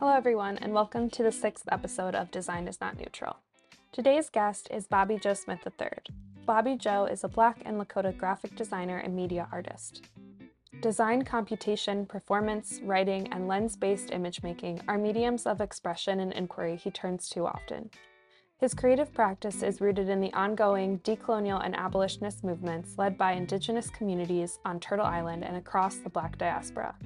Hello, everyone, and welcome to the sixth episode of Design is Not Neutral. Today's guest is Bobby Joe Smith III. Bobby Joe is a Black and Lakota graphic designer and media artist. Design, computation, performance, writing, and lens based image making are mediums of expression and inquiry he turns to often. His creative practice is rooted in the ongoing decolonial and abolitionist movements led by Indigenous communities on Turtle Island and across the Black diaspora.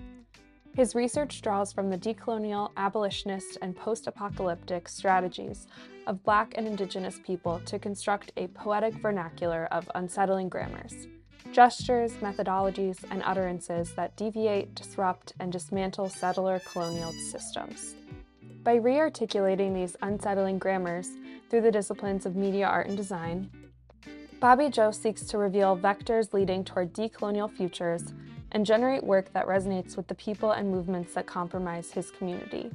His research draws from the decolonial, abolitionist, and post apocalyptic strategies of Black and Indigenous people to construct a poetic vernacular of unsettling grammars, gestures, methodologies, and utterances that deviate, disrupt, and dismantle settler colonial systems. By re articulating these unsettling grammars through the disciplines of media art and design, Bobby Joe seeks to reveal vectors leading toward decolonial futures and generate work that resonates with the people and movements that compromise his community.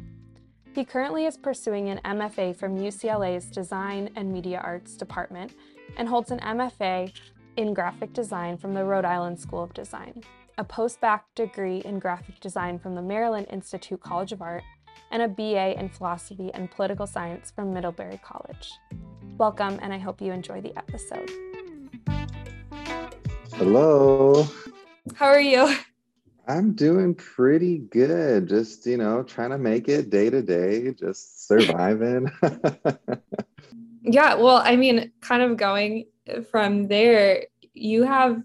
He currently is pursuing an MFA from UCLA's Design and Media Arts Department and holds an MFA in graphic design from the Rhode Island School of Design, a post-bac degree in graphic design from the Maryland Institute College of Art, and a BA in philosophy and political science from Middlebury College. Welcome, and I hope you enjoy the episode. Hello. How are you? I'm doing pretty good. Just, you know, trying to make it day to day, just surviving. yeah, well, I mean, kind of going from there, you have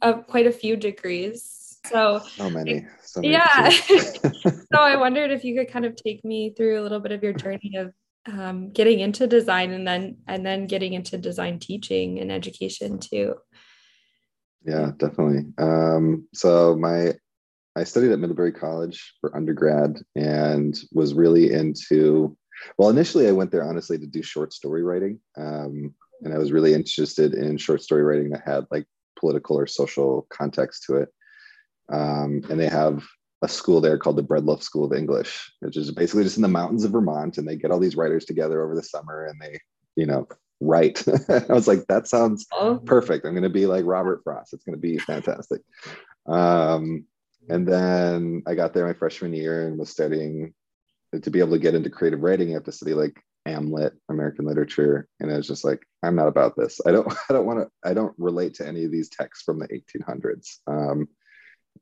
uh, quite a few degrees. So, so many. So many yeah. so, I wondered if you could kind of take me through a little bit of your journey of um, getting into design and then and then getting into design teaching and education too. Yeah, definitely. Um, so my I studied at Middlebury College for undergrad and was really into well, initially I went there honestly to do short story writing. Um, and I was really interested in short story writing that had like political or social context to it. Um, and they have a school there called the Bread Loaf School of English, which is basically just in the mountains of Vermont. And they get all these writers together over the summer and they, you know, write. I was like, that sounds oh. perfect. I'm going to be like Robert Frost. It's going to be fantastic. Um, and then I got there my freshman year and was studying to be able to get into creative writing. You have to study like AmLit, American literature, and I was just like, I'm not about this. I don't, I don't want to, I don't relate to any of these texts from the 1800s. Um,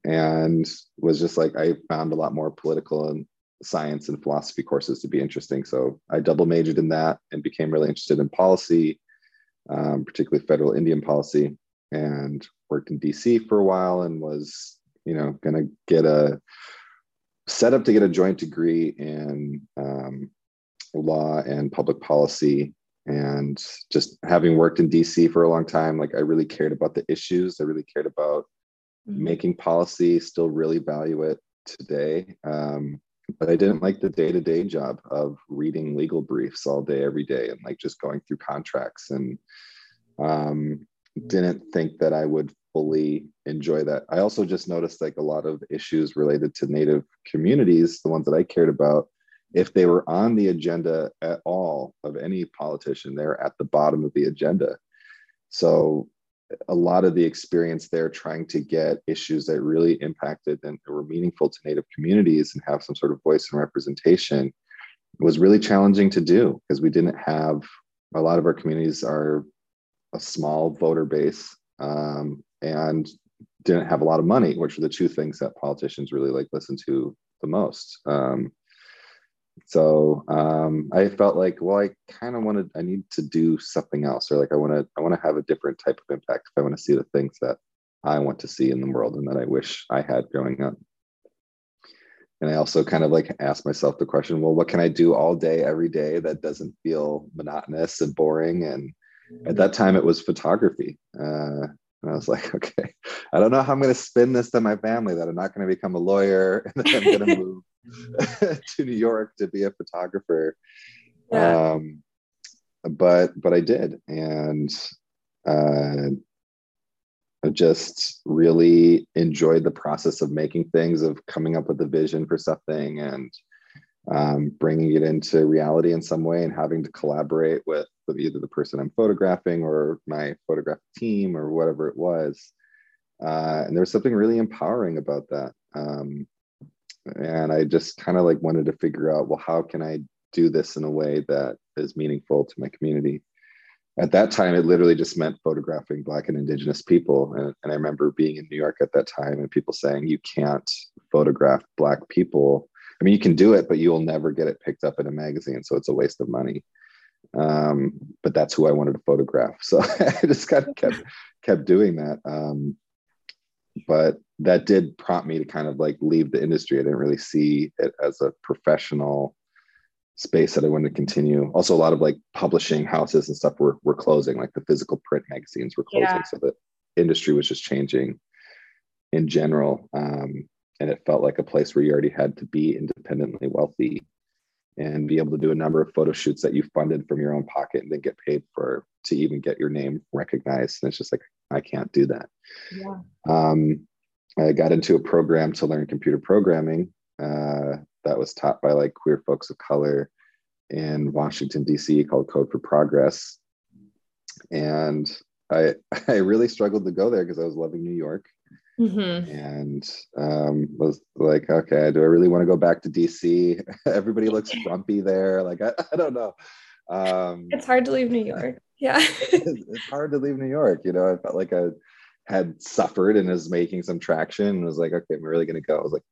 and was just like, I found a lot more political and science and philosophy courses to be interesting. So I double majored in that and became really interested in policy, um, particularly federal Indian policy, and worked in DC for a while and was, you know, going to get a set up to get a joint degree in um, law and public policy. And just having worked in DC for a long time, like I really cared about the issues. I really cared about mm-hmm. making policy, still really value it today. Um, but I didn't like the day to day job of reading legal briefs all day, every day, and like just going through contracts. And um, didn't think that I would fully enjoy that. I also just noticed like a lot of issues related to Native communities, the ones that I cared about, if they were on the agenda at all of any politician, they're at the bottom of the agenda. So a lot of the experience there trying to get issues that really impacted and were meaningful to Native communities and have some sort of voice and representation was really challenging to do because we didn't have a lot of our communities are a small voter base um, and didn't have a lot of money, which are the two things that politicians really like listen to the most. Um, so um, I felt like, well, I kind of wanted, I need to do something else, or like I want to, I want to have a different type of impact. If I want to see the things that I want to see in the world and that I wish I had growing up. And I also kind of like asked myself the question, well, what can I do all day, every day that doesn't feel monotonous and boring? And at that time, it was photography. Uh, and I was like, okay, I don't know how I'm going to spin this to my family that I'm not going to become a lawyer and that I'm going to move to New York to be a photographer. Yeah. Um, but but I did, and uh, I just really enjoyed the process of making things, of coming up with a vision for something, and um, bringing it into reality in some way, and having to collaborate with either the person I'm photographing or my photographic team or whatever it was. Uh, and there was something really empowering about that. Um, and I just kind of like wanted to figure out, well, how can I do this in a way that is meaningful to my community? At that time, it literally just meant photographing Black and Indigenous people. And, and I remember being in New York at that time and people saying, you can't photograph Black people. I mean, you can do it, but you'll never get it picked up in a magazine. So it's a waste of money. Um, but that's who I wanted to photograph. So I just kind of kept, kept doing that. Um, but that did prompt me to kind of like leave the industry. I didn't really see it as a professional space that I wanted to continue. Also, a lot of like publishing houses and stuff were, were closing, like the physical print magazines were closing. Yeah. So the industry was just changing in general. Um, and it felt like a place where you already had to be independently wealthy and be able to do a number of photo shoots that you funded from your own pocket and then get paid for to even get your name recognized. And it's just like, I can't do that. Yeah. Um, I got into a program to learn computer programming uh, that was taught by like queer folks of color in Washington, DC called Code for Progress. And I, I really struggled to go there because I was loving New York. Mm-hmm. and um, was like, okay, do I really want to go back to DC? Everybody looks grumpy there. Like, I, I don't know. Um, it's hard to leave New York. Yeah. it's hard to leave New York. You know, I felt like I had suffered and was making some traction and was like, okay, I'm really going to go. I was like,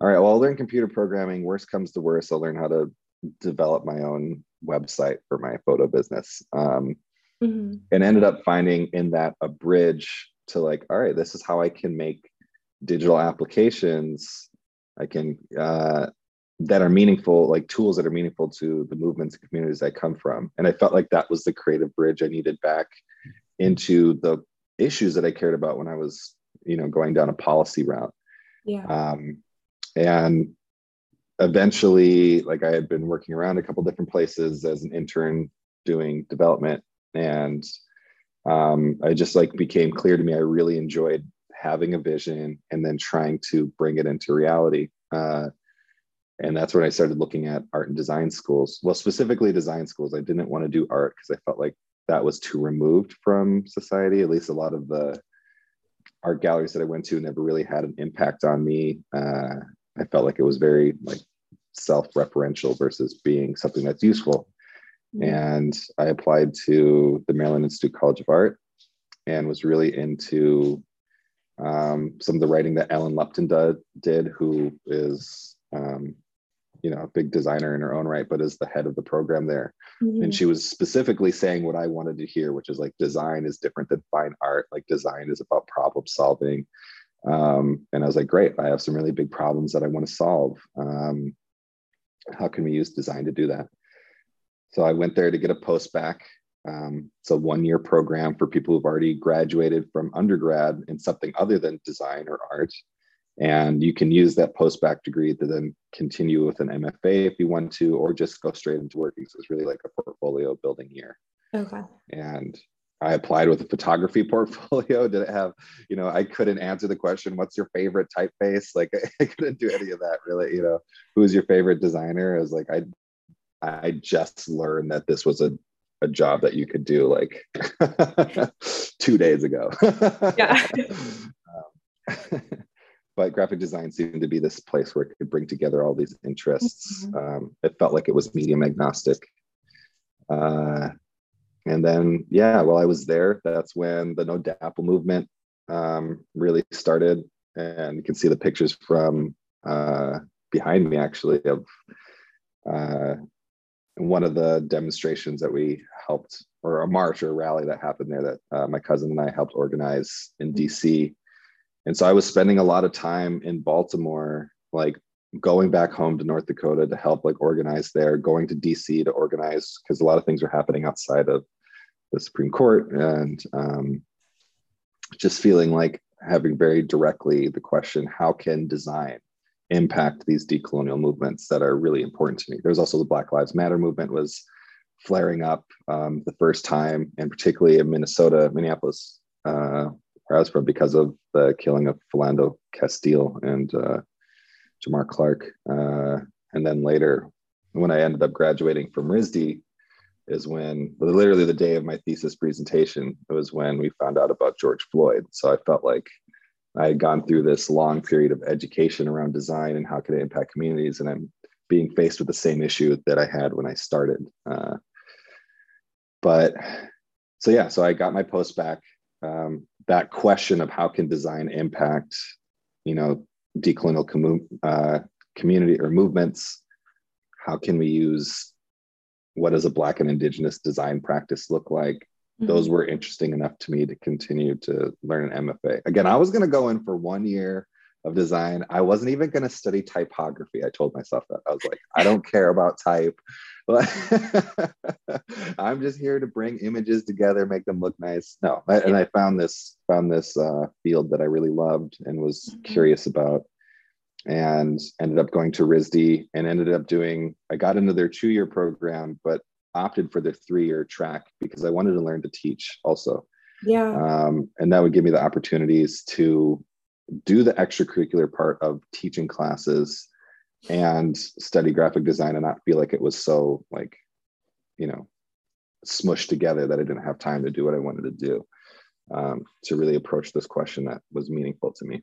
all right, well, I'll learn computer programming. Worst comes to worst, I'll learn how to develop my own website for my photo business. Um, mm-hmm. And ended up finding in that a bridge to like, all right, this is how I can make digital applications. I can uh, that are meaningful, like tools that are meaningful to the movements and communities I come from. And I felt like that was the creative bridge I needed back into the issues that I cared about when I was, you know, going down a policy route. Yeah. Um, and eventually, like I had been working around a couple different places as an intern doing development, and um, I just like became clear to me I really enjoyed having a vision and then trying to bring it into reality. Uh, and that's when I started looking at art and design schools. Well, specifically design schools. I didn't want to do art because I felt like that was too removed from society. At least a lot of the art galleries that I went to never really had an impact on me. Uh, I felt like it was very like self-referential versus being something that's useful. Mm-hmm. And I applied to the Maryland Institute College of Art and was really into um, some of the writing that Ellen Lupton did, who is um, you know a big designer in her own right but as the head of the program there. Mm-hmm. and she was specifically saying what i wanted to hear which is like design is different than fine art. Like design is about problem solving. Um, and i was like great i have some really big problems that i want to solve. Um, how can we use design to do that? So i went there to get a post-bac. Um, it's a one year program for people who've already graduated from undergrad in something other than design or art and you can use that post-bac degree to then continue with an MFA if you want to, or just go straight into working. So it's really like a portfolio building year. Okay. And I applied with a photography portfolio. Did it have, you know, I couldn't answer the question, what's your favorite typeface? Like I couldn't do any of that really, you know, who's your favorite designer? I was like, I I just learned that this was a a job that you could do like two days ago. yeah. um, but graphic design seemed to be this place where it could bring together all these interests. Mm-hmm. Um, it felt like it was medium agnostic. Uh, and then, yeah, while I was there, that's when the NoDAPL movement um, really started. And you can see the pictures from uh, behind me, actually, of uh, one of the demonstrations that we helped, or a march or a rally that happened there that uh, my cousin and I helped organize in. DC and so I was spending a lot of time in Baltimore, like going back home to North Dakota to help like organize there, going to DC to organize because a lot of things were happening outside of the Supreme Court, and um, just feeling like having very directly the question: How can design impact these decolonial movements that are really important to me? There's also the Black Lives Matter movement was flaring up um, the first time, and particularly in Minnesota, Minneapolis, uh, I because of the killing of Philando Castile and uh, Jamar Clark. Uh, and then later, when I ended up graduating from RISD, is when literally the day of my thesis presentation it was when we found out about George Floyd. So I felt like I had gone through this long period of education around design and how can it impact communities, and I'm being faced with the same issue that I had when I started. Uh, but so yeah, so I got my post-bac. Um, that question of how can design impact, you know, decolonial com- uh, community or movements? How can we use what does a Black and Indigenous design practice look like? Mm-hmm. Those were interesting enough to me to continue to learn an MFA. Again, I was going to go in for one year of design. I wasn't even going to study typography. I told myself that. I was like, I don't care about type. I'm just here to bring images together, make them look nice. No, I, and I found this found this uh, field that I really loved and was mm-hmm. curious about, and ended up going to RISD and ended up doing. I got into their two year program, but opted for their three year track because I wanted to learn to teach also. Yeah. Um, and that would give me the opportunities to do the extracurricular part of teaching classes and study graphic design and not feel like it was so like you know smushed together that i didn't have time to do what i wanted to do um, to really approach this question that was meaningful to me.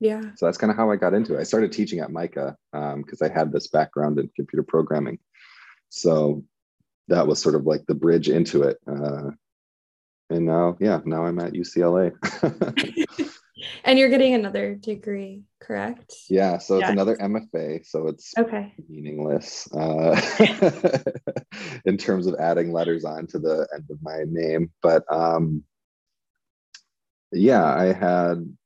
Yeah. So that's kind of how i got into it. I started teaching at MICA because um, i had this background in computer programming. So that was sort of like the bridge into it uh, and now yeah now i'm at ucla and you're getting another degree, correct? Yeah, so it's another MFA, so it's okay meaningless uh, in terms of adding letters on to the end of my name. But um, yeah, I had.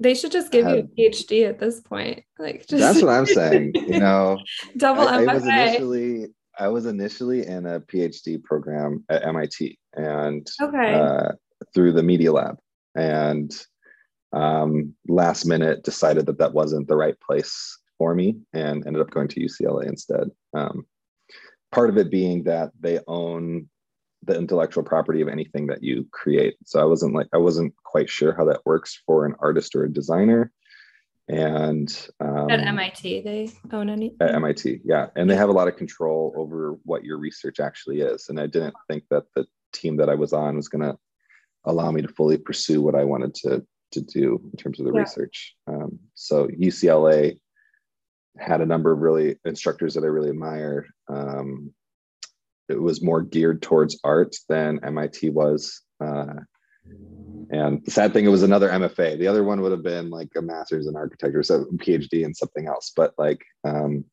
They should just give had, you a PhD at this point. Like, just that's what I'm saying. You know, double I, MFA. I was initially I was initially in a PhD program at MIT, and okay. uh, through the Media Lab, and um, last minute decided that that wasn't the right place for me and ended up going to UCLA instead. Um, part of it being that they own the intellectual property of anything that you create. So I wasn't like I wasn't quite sure how that works for an artist or a designer. And um, at MIT, they own any at MIT, yeah, and they have a lot of control over what your research actually is. And I didn't think that the team that I was on was going to allow me to fully pursue what I wanted to to do in terms of the yeah. research. Um, so UCLA had a number of really instructors that I really admired. Um, it was more geared towards art than MIT was. Uh, and the sad thing, it was another MFA. The other one would have been like a master's in architecture, so PhD in something else. But like, um,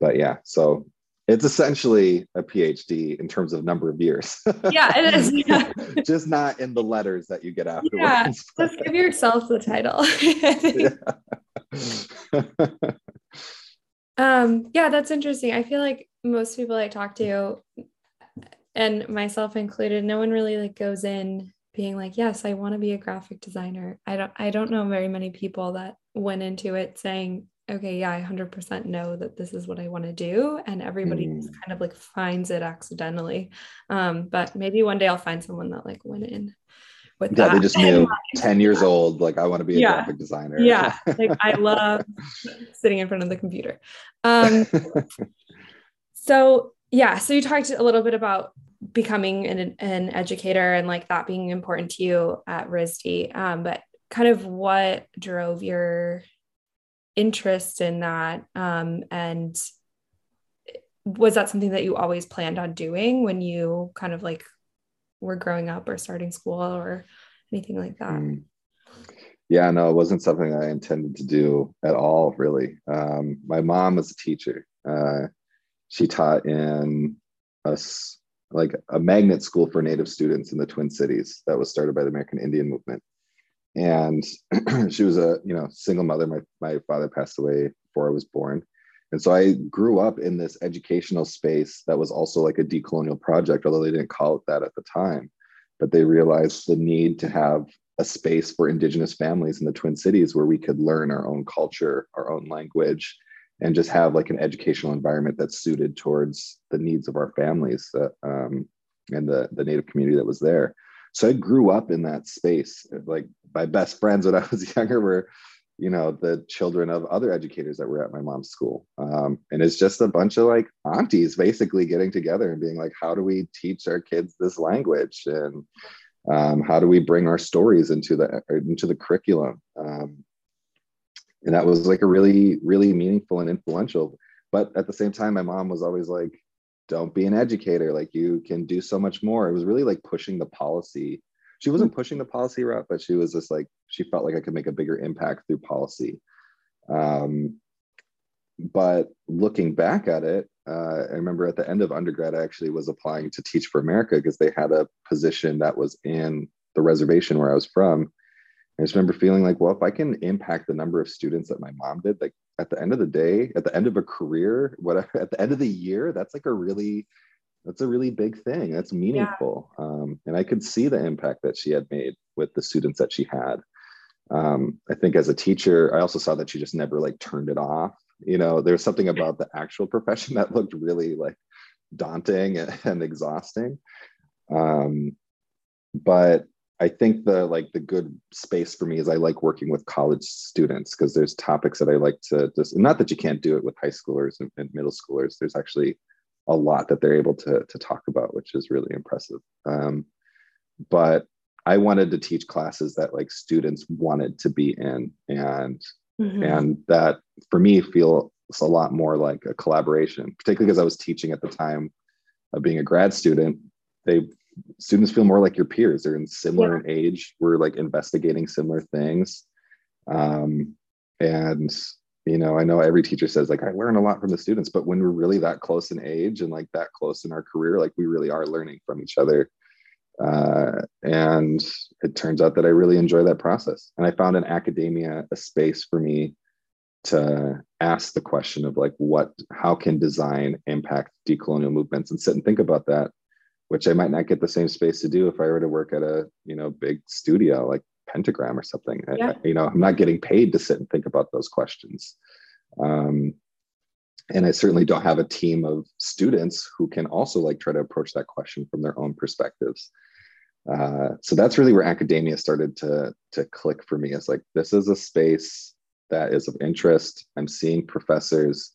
but yeah, so it's essentially a PhD in terms of number of years. yeah, it is. Yeah. Just not in the letters that you get afterwards. Yeah, just give yourself the title. um, yeah, that's interesting. I feel like most people I talk to, and myself included, no one really like goes in being like, yes, I want to be a graphic designer. I don't I don't know very many people that went into it saying, okay, yeah, I 100% know that this is what I want to do. And everybody mm. just kind of like finds it accidentally. Um, but maybe one day I'll find someone that like went in with yeah, that. they just knew 10 years old, like I want to be a yeah. graphic designer. Yeah. like I love sitting in front of the computer. Um, so yeah, so you talked a little bit about becoming an, an educator and like that being important to you at RISD. Um, but kind of what drove your interest in that um, and was that something that you always planned on doing when you kind of like were growing up or starting school or anything like that? Mm. yeah no it wasn't something i intended to do at all really. Um, my mom was a teacher. Uh, she taught in us like a magnet school for native students in the twin cities that was started by the american indian movement and she was a you know single mother. My, my father passed away before i was born. And so i grew up in this educational space that was also like a decolonial project although they didn't call it that at the time. But they realized the need to have a space for indigenous families in the twin cities where we could learn our own culture our own language and just have like an educational environment that's suited towards the needs of our families uh, um, and the, the native community that was there so I grew up in that space. Like my best friends when I was younger were, you know, the children of other educators that were at my mom's school. Um, and it's just a bunch of like aunties basically getting together and being like, how do we teach our kids this language? And Um, how do we bring our stories into the into the curriculum? Um, and that was like a really really meaningful and influential. But at the same time, my mom was always like, "Don't be an educator. Like you can do so much more." It was really like pushing the policy. She wasn't pushing the policy route, but she was just like she felt like I could make a bigger impact through policy. Um, but looking back at it, uh, I remember at the end of undergrad, I actually was applying to Teach for America because they had a position that was in the reservation where I was from. I just remember feeling like, well, if I can impact the number of students that my mom did, like at the end of the day, at the end of a career, whatever, at the end of the year, that's like a really, that's a really big thing. That's meaningful. Yeah. Um, and I could see the impact that she had made with the students that she had. Um, I think as a teacher, I also saw that she just never like turned it off you know there's something about the actual profession that looked really like daunting and, and exhausting um, but i think the like the good space for me is i like working with college students because there's topics that i like to just not that you can't do it with high schoolers and, and middle schoolers there's actually a lot that they're able to, to talk about which is really impressive um, but i wanted to teach classes that like students wanted to be in and Mm-hmm. And that for me feels a lot more like a collaboration, particularly because I was teaching at the time of being a grad student. They students feel more like your peers. They're in similar yeah. age. We're like investigating similar things. Um, and you know, I know every teacher says like I learn a lot from the students, but when we're really that close in age and like that close in our career, like we really are learning from each other. Uh, and it turns out that I really enjoy that process. And I found in academia a space for me to ask the question of like, what, how can design impact decolonial movements and sit and think about that, which I might not get the same space to do if I were to work at a, you know, big studio like Pentagram or something. Yeah. I, you know, I'm not getting paid to sit and think about those questions. Um, and i certainly don't have a team of students who can also like try to approach that question from their own perspectives uh, so that's really where academia started to to click for me it's like this is a space that is of interest i'm seeing professors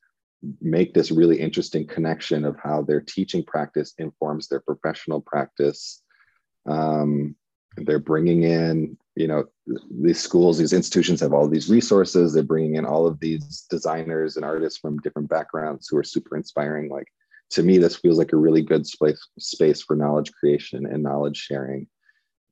make this really interesting connection of how their teaching practice informs their professional practice. Um, they're bringing in you know these schools these institutions have all these resources. They're bringing in all of these designers and artists from different backgrounds who are super inspiring. Like to me this feels like a really good space space for knowledge creation and knowledge sharing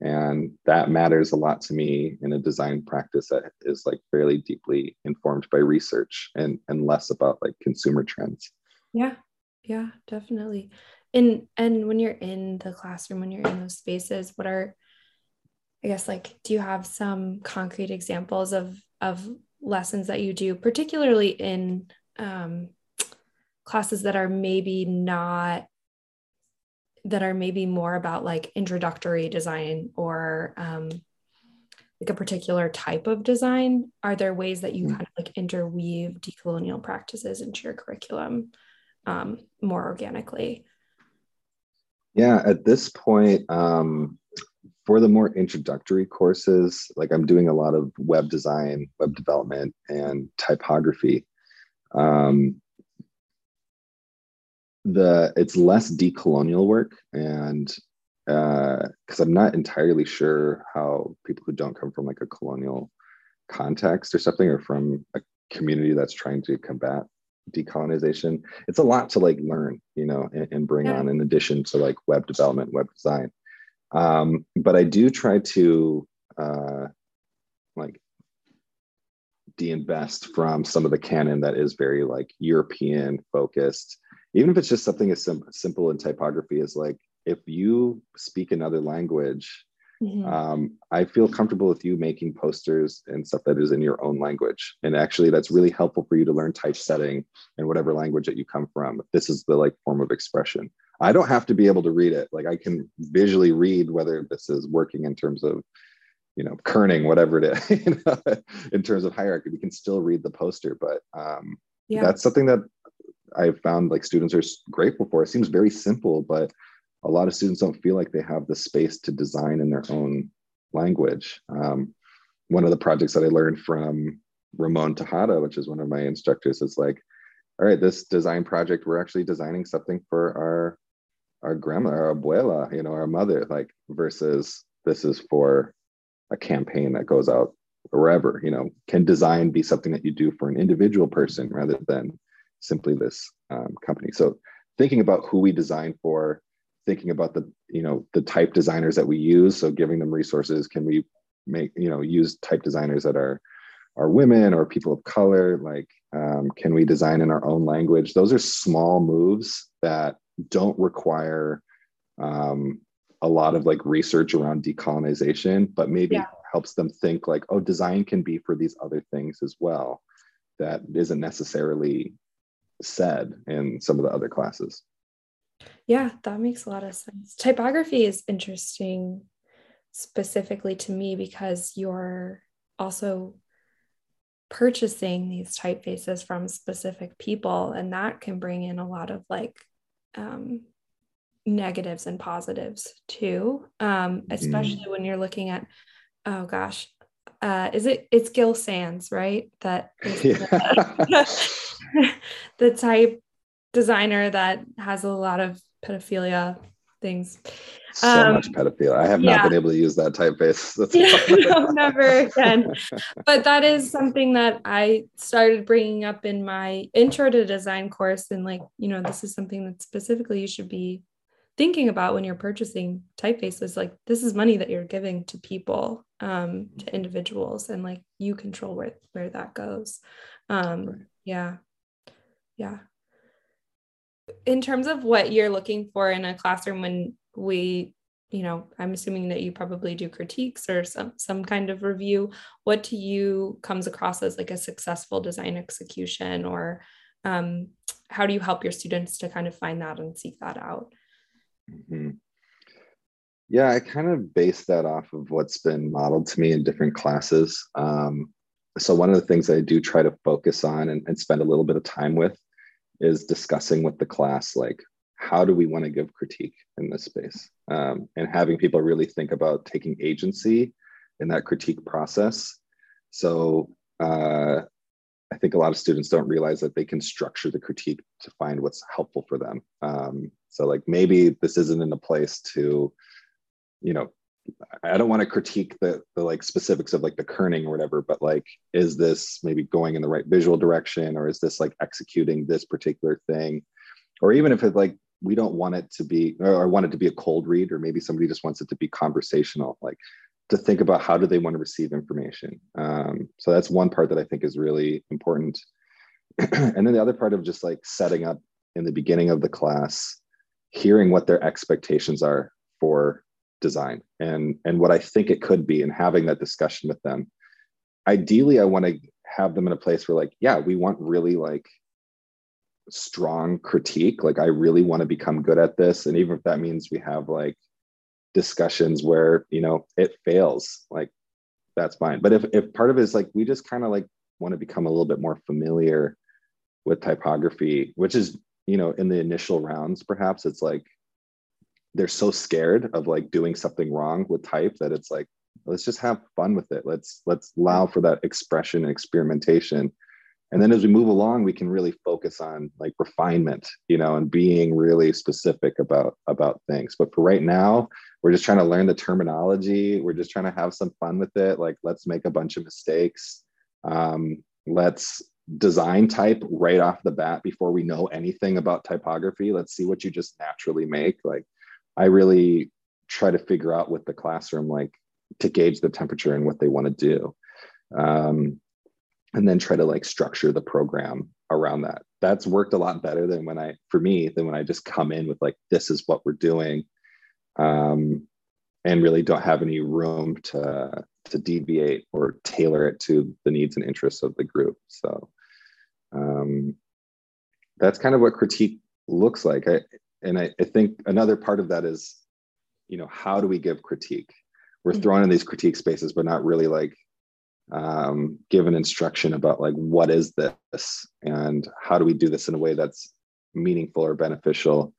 and that matters a lot to me in a design practice that is like fairly deeply informed by research and and less about like consumer trends. Yeah. Yeah definitely. And and when you're in the classroom when you're in those spaces what are I guess like do you have some concrete examples of of lessons that you do, particularly in um, classes that are maybe not that are maybe more about like introductory design or um, like a particular type of design are there ways that you mm-hmm. kind of like interweave decolonial practices into your curriculum um, more organically yeah at this point um, for the more introductory courses, like I'm doing a lot of web design, web development, and typography. Um, the it's less decolonial work, and uh, because uh, I'm not entirely sure how people who don't come from like a colonial context or something, or from a community that's trying to combat decolonization, it's a lot to like learn, you know, and, and bring yeah. on in addition to like web development, web design. Um, but I do try to uh, like de-invest from some of the canon that is very like European focused. Even if it's just something as sim- simple in typography as like if you speak another language, mm-hmm. um, I feel comfortable with you making posters and stuff that is in your own language. And actually, that's really helpful for you to learn typesetting in whatever language that you come from. This is the like form of expression. I don't have to be able to read it. Like I can visually read whether this is working in terms of, you know, kerning, whatever it is, you know, in terms of hierarchy. We can still read the poster, but um, yeah. that's something that I've found like students are grateful for. It seems very simple, but a lot of students don't feel like they have the space to design in their own language. Um, one of the projects that I learned from Ramon Tejada, which is one of my instructors, is like, all right, this design project, we're actually designing something for our our grandma, our abuela, you know, our mother, like versus this is for a campaign that goes out wherever you know can design be something that you do for an individual person rather than simply this um, company. So thinking about who we design for thinking about the you know the type designers that we use. So giving them resources can we make you know use type designers that are are women or people of color? Like um, can we design in our own language? Those are small moves that don't require um, a lot of like research around decolonization but maybe yeah. helps them think like oh design can be for these other things as well that isn't necessarily said in some of the other classes yeah that makes a lot of sense typography is interesting specifically to me because you're also purchasing these typefaces from specific people and that can bring in a lot of like um, negatives and positives too um, especially mm. when you're looking at oh gosh uh, is it it's Gill Sans right that yeah. the, type designer that has a lot of pedophilia things so um, much pedophilia. I have yeah. not been able to use that typeface. no, never again. But that is something that I started bringing up in my intro to design course. And like, you know, this is something that specifically you should be thinking about when you're purchasing typefaces. Like, this is money that you're giving to people, um, to individuals, and like you control where where that goes. Um, right. Yeah, yeah. In terms of what you're looking for in a classroom when we you know i'm assuming that you probably do critiques or some some kind of review what to you comes across as like a successful design execution or um, how do you help your students to kind of find that and seek that out? Mm-hmm. yeah i kind of base that off of what's been modeled to me in different classes. Um, so one of the things i do try to focus on and, and spend a little bit of time with is discussing with the class like how do we want to give critique in this space? Um, and having people really think about taking agency in that critique process. So uh, i think a lot of students don't realize that they can structure the critique to find what's helpful for them. Um, so like maybe this isn't in a place to you know I don't want to critique the the like specifics of like the kerning or whatever, but like, is this maybe going in the right visual direction, or is this like executing this particular thing, or even if it like we don't want it to be or want it to be a cold read, or maybe somebody just wants it to be conversational, like to think about how do they want to receive information. Um, so that's one part that I think is really important. and then the other part of just like setting up in the beginning of the class, hearing what their expectations are for design and and what I think it could be and having that discussion with them. Ideally, I want to have them in a place where like, yeah, we want really like strong critique. Like I really want to become good at this. And even if that means we have like discussions where, you know, it fails, like that's fine. But if if part of it is like we just kind of like want to become a little bit more familiar with typography, which is, you know, in the initial rounds, perhaps it's like they're so scared of like doing something wrong with type that it's like let's just have fun with it. Let's let's allow for that expression and experimentation. And then as we move along we can really focus on like refinement you know and being really specific about about things. But for right now we're just trying to learn the terminology. We're just trying to have some fun with it. Like let's make a bunch of mistakes. Um, let's design type right off the bat before we know anything about typography. Let's see what you just naturally make. Like I really try to figure out with the classroom, like to gauge the temperature and what they want to do. Um, and then try to like structure the program around that. That's worked a lot better than when I, for me, than when I just come in with like, this is what we're doing. Um, and really don't have any room to to deviate or tailor it to the needs and interests of the group. So um, that's kind of what critique looks like. I, and I, I, think another part of that is you know how do we give critique? We're mm-hmm. thrown in these critique spaces but not really like um, given instruction about like what is this? And how do we do this in a way that's meaningful or beneficial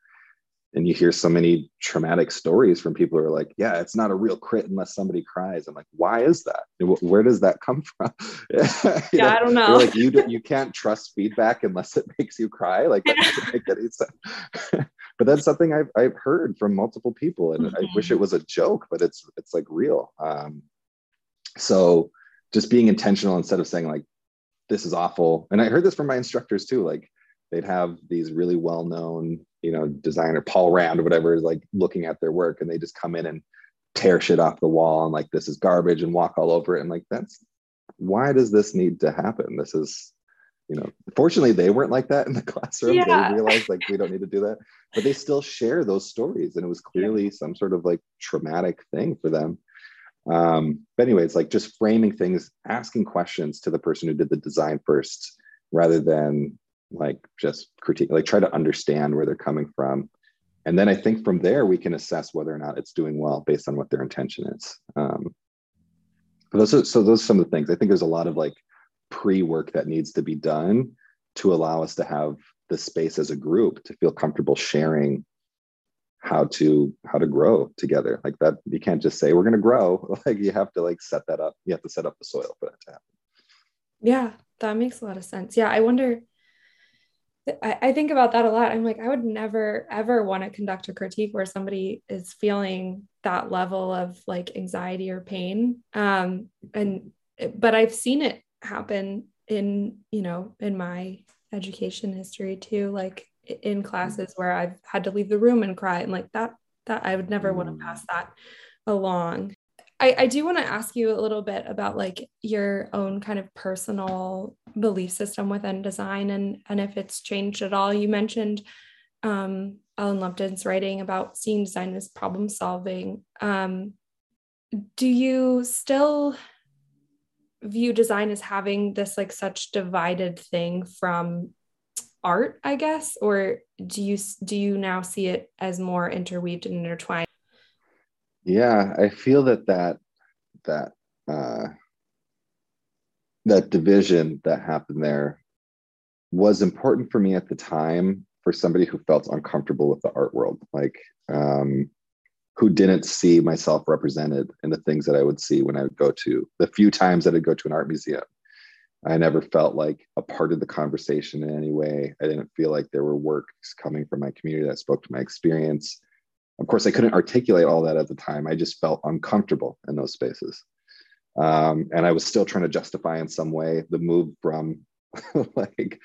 and you hear so many traumatic stories from people who are like, yeah, it's not a real crit unless somebody cries. I'm like, why is that? Where does that come from? yeah, know, I don't know. Like you, you can't trust feedback unless it makes you cry. Like that doesn't make any sense. but that's something I've, I've heard from multiple people and mm-hmm. I wish it mm-hmm. was a joke, but it's, it's like real. Um, so just being intentional instead of saying like, this is awful. And I heard this from my instructors too. Like they'd have these really well-known you know designer paul rand or whatever is like looking at their work and they just come in and tear shit off the wall and like this is garbage and walk all over it. And like that's why does this need to happen? This is you know fortunately they weren't like that in the classroom. Yeah. they realized like we don't need to do that. But they still share those stories and it was clearly yeah. some sort of like traumatic thing for them. Um but anyway, it's like just framing things asking questions to the person who did the design first rather than like just critique like try to understand where they're coming from. And then i think from there we can assess whether or not it's doing well based on what their intention is. Um, those are, so those are some of the things. I think there's a lot of like pre-work that needs to be done to allow us to have the space as a group to feel comfortable sharing how to how to grow together. Like that you can't just say we're going to grow. Like you have to like set that up. You have to set up the soil for that to happen. Yeah that makes a lot of sense. Yeah i wonder I, I think about that a lot. I'm like, I would never ever want to conduct a critique where somebody is feeling that level of like anxiety or pain. Um, and but I've seen it happen in, you know, in my education history too, like in classes where I've had to leave the room and cry and like that that I would never want to pass that along. I, I do want to ask you a little bit about like your own kind of personal belief system within design and and if it's changed at all. You mentioned um, Ellen Lupton's writing about seeing design as problem solving. Um, do you still view design as having this like such divided thing from art, I guess, or do you do you now see it as more interweaved and intertwined? Yeah i feel that that that uh that division that happened there was important for me at the time for somebody who felt uncomfortable with the art world like um who didn't see myself represented in the things that i would see when i would go to the few times that i'd go to an art museum. I never felt like a part of the conversation in any way. I didn't feel like there were works coming from my community that spoke to my experience of course, I couldn't articulate all that at the time. I just felt uncomfortable in those spaces. Um, and I was still trying to justify in some way the move from like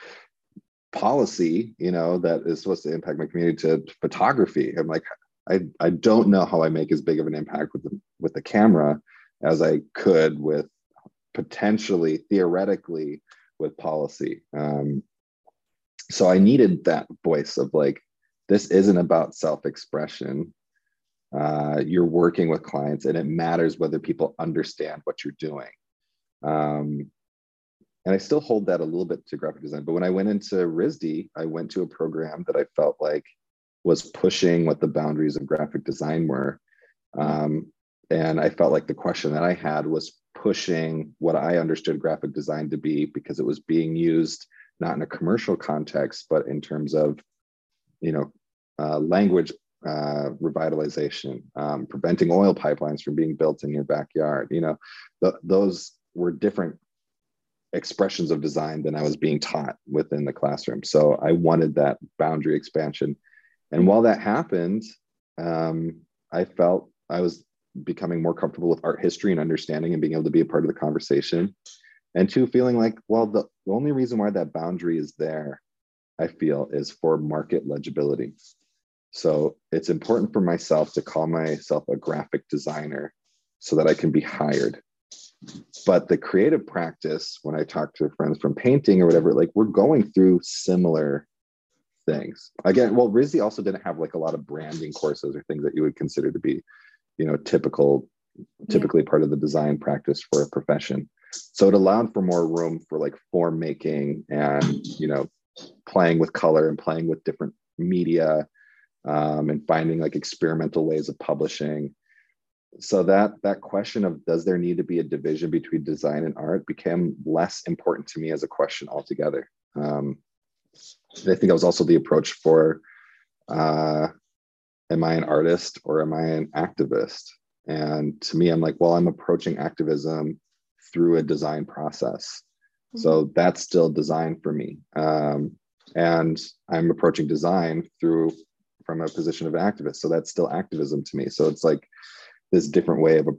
policy, you know, that is supposed to impact my community to photography. I'm like, I, I don't know how I make as big of an impact with the, with the camera as I could with potentially theoretically with policy. Um, so I needed that voice of like, this isn't about self-expression. Uh, you're working with clients and it matters whether people understand what you're doing. Um, and i still hold that a little bit to graphic design but when i went into risd i went to a program that i felt like was pushing what the boundaries of graphic design were. Um, and i felt like the question that i had was pushing what i understood graphic design to be because it was being used not in a commercial context but in terms of you know, uh, language uh, revitalization, um, preventing oil pipelines from being built in your backyard. You know, th- those were different expressions of design than I was being taught within the classroom. So I wanted that boundary expansion. And while that happened, um, I felt I was becoming more comfortable with art history and understanding and being able to be a part of the conversation. And two, feeling like, well, the, the only reason why that boundary is there I feel, is for market legibility. So it's important for myself to call myself a graphic designer so that I can be hired. But the creative practice, when I talk to friends from painting or whatever, like we're going through similar things. Again, well, RISD also didn't have like a lot of branding courses or things that you would consider to be, you know, typical, typically yeah. part of the design practice for a profession. So it allowed for more room for like form making and, you know, playing with color and playing with different media um, and finding like experimental ways of publishing so that that question of does there need to be a division between design and art became less important to me as a question altogether um, i think that was also the approach for uh, am I an artist or am I an activist? And to me, I'm like, well, I'm approaching activism through a design process. Mm-hmm. So that's still design for me. Um, and I'm approaching design through from a position of activist. So that's still activism to me. So it's like this different way of a,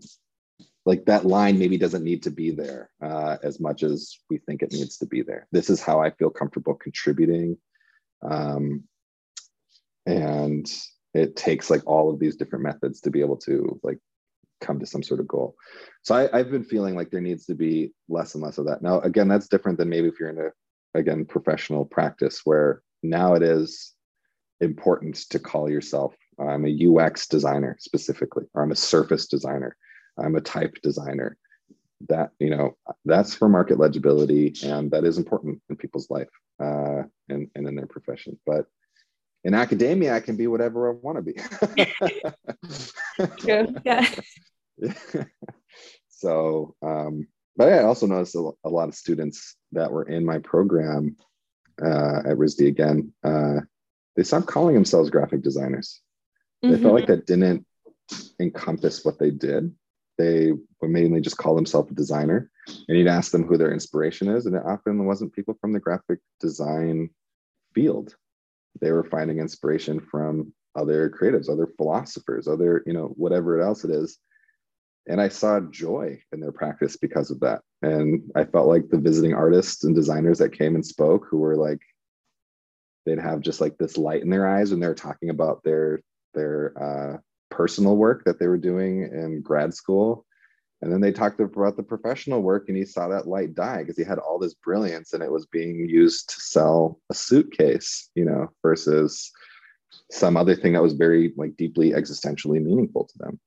like that line maybe doesn't need to be there uh, as much as we think it needs to be there. This is how I feel comfortable contributing. Um, and it takes like all of these different methods to be able to like come to some sort of goal. So I, have been feeling like there needs to be less and less of that. Now, again, that's different than maybe if you're in a again professional practice where now it is important to call yourself i'm a ux designer specifically or i'm a surface designer i'm a type designer. That you know that's for market legibility and that is important in people's life uh, and, and in their profession. But in academia i can be whatever i want to be. True. yeah. So um, but I also noticed a, a, lot of students that were in my program uh, at RISD again, uh, they stopped calling themselves graphic designers. They mm-hmm. felt like that didn't encompass what they did. They would mainly just call themselves a designer, and you'd ask them who their inspiration is, and it often wasn't people from the graphic design field. They were finding inspiration from other creatives, other philosophers, other you know whatever else it is and I saw joy in their practice because of that. And I felt like the visiting artists and designers that came and spoke, who were like, they'd have just like this light in their eyes when they were talking about their their uh, personal work that they were doing in grad school. And then they talked about the professional work, and he saw that light die because he had all this brilliance, and it was being used to sell a suitcase, you know, versus some other thing that was very like deeply existentially meaningful to them.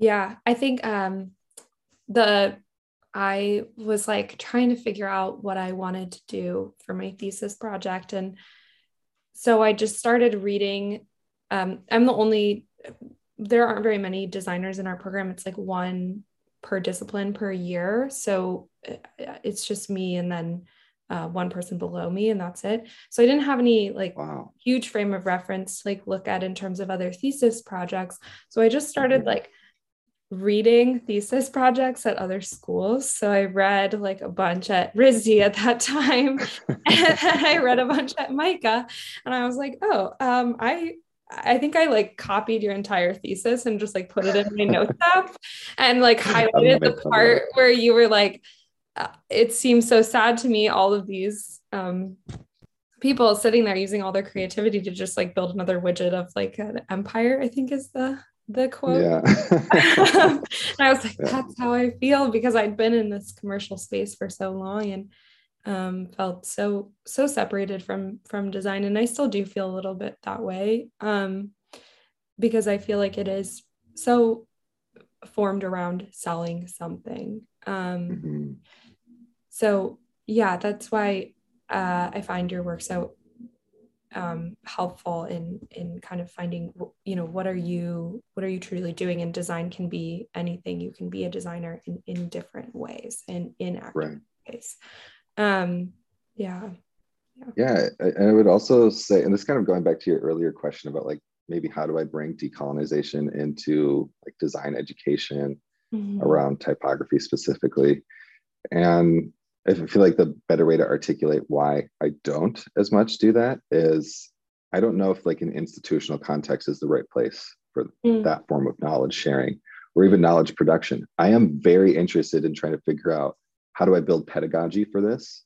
Yeah, I think um the I was like trying to figure out what I wanted to do for my thesis project and so I just started reading um I'm the only there aren't very many designers in our program. It's like one per discipline per year. So uh, it's just me and then uh, one person below me, and that's it. So I didn't have any like wow. huge frame of reference to like look at in terms of other thesis projects. So I just started mm-hmm. like reading thesis projects at other schools. So I read like a bunch at RISD at that time. and I read a bunch at MICA. And I was like, oh, um, I I think I like copied your entire thesis and just like put it in my notes app and like highlighted the part where you were like, uh, it seems so sad to me, all of these um, people sitting there using all their creativity to just like build another widget of like an empire, I think is the the quote. Yeah. and I was like, yeah. that's how I feel because I'd been in this commercial space for so long and um, felt so so separated from from design, and I still do feel a little bit that way um, because I feel like it is so formed around selling something. Um, mm-hmm. So yeah, that's why uh, I find your work so um, helpful in in kind of finding you know what are you what are you truly doing? And design can be anything. You can be a designer in in different ways and in active right. ways. Um yeah. Yeah, yeah. I would also say and this kind of going back to your earlier question about like maybe how do i bring decolonization into like design education mm-hmm. around typography specifically? And I feel like the better way to articulate why I don't as much do that is I don't know if like an institutional context is the right place for mm. that form of knowledge sharing or even knowledge production. I am very interested in trying to figure out how do I build pedagogy for this.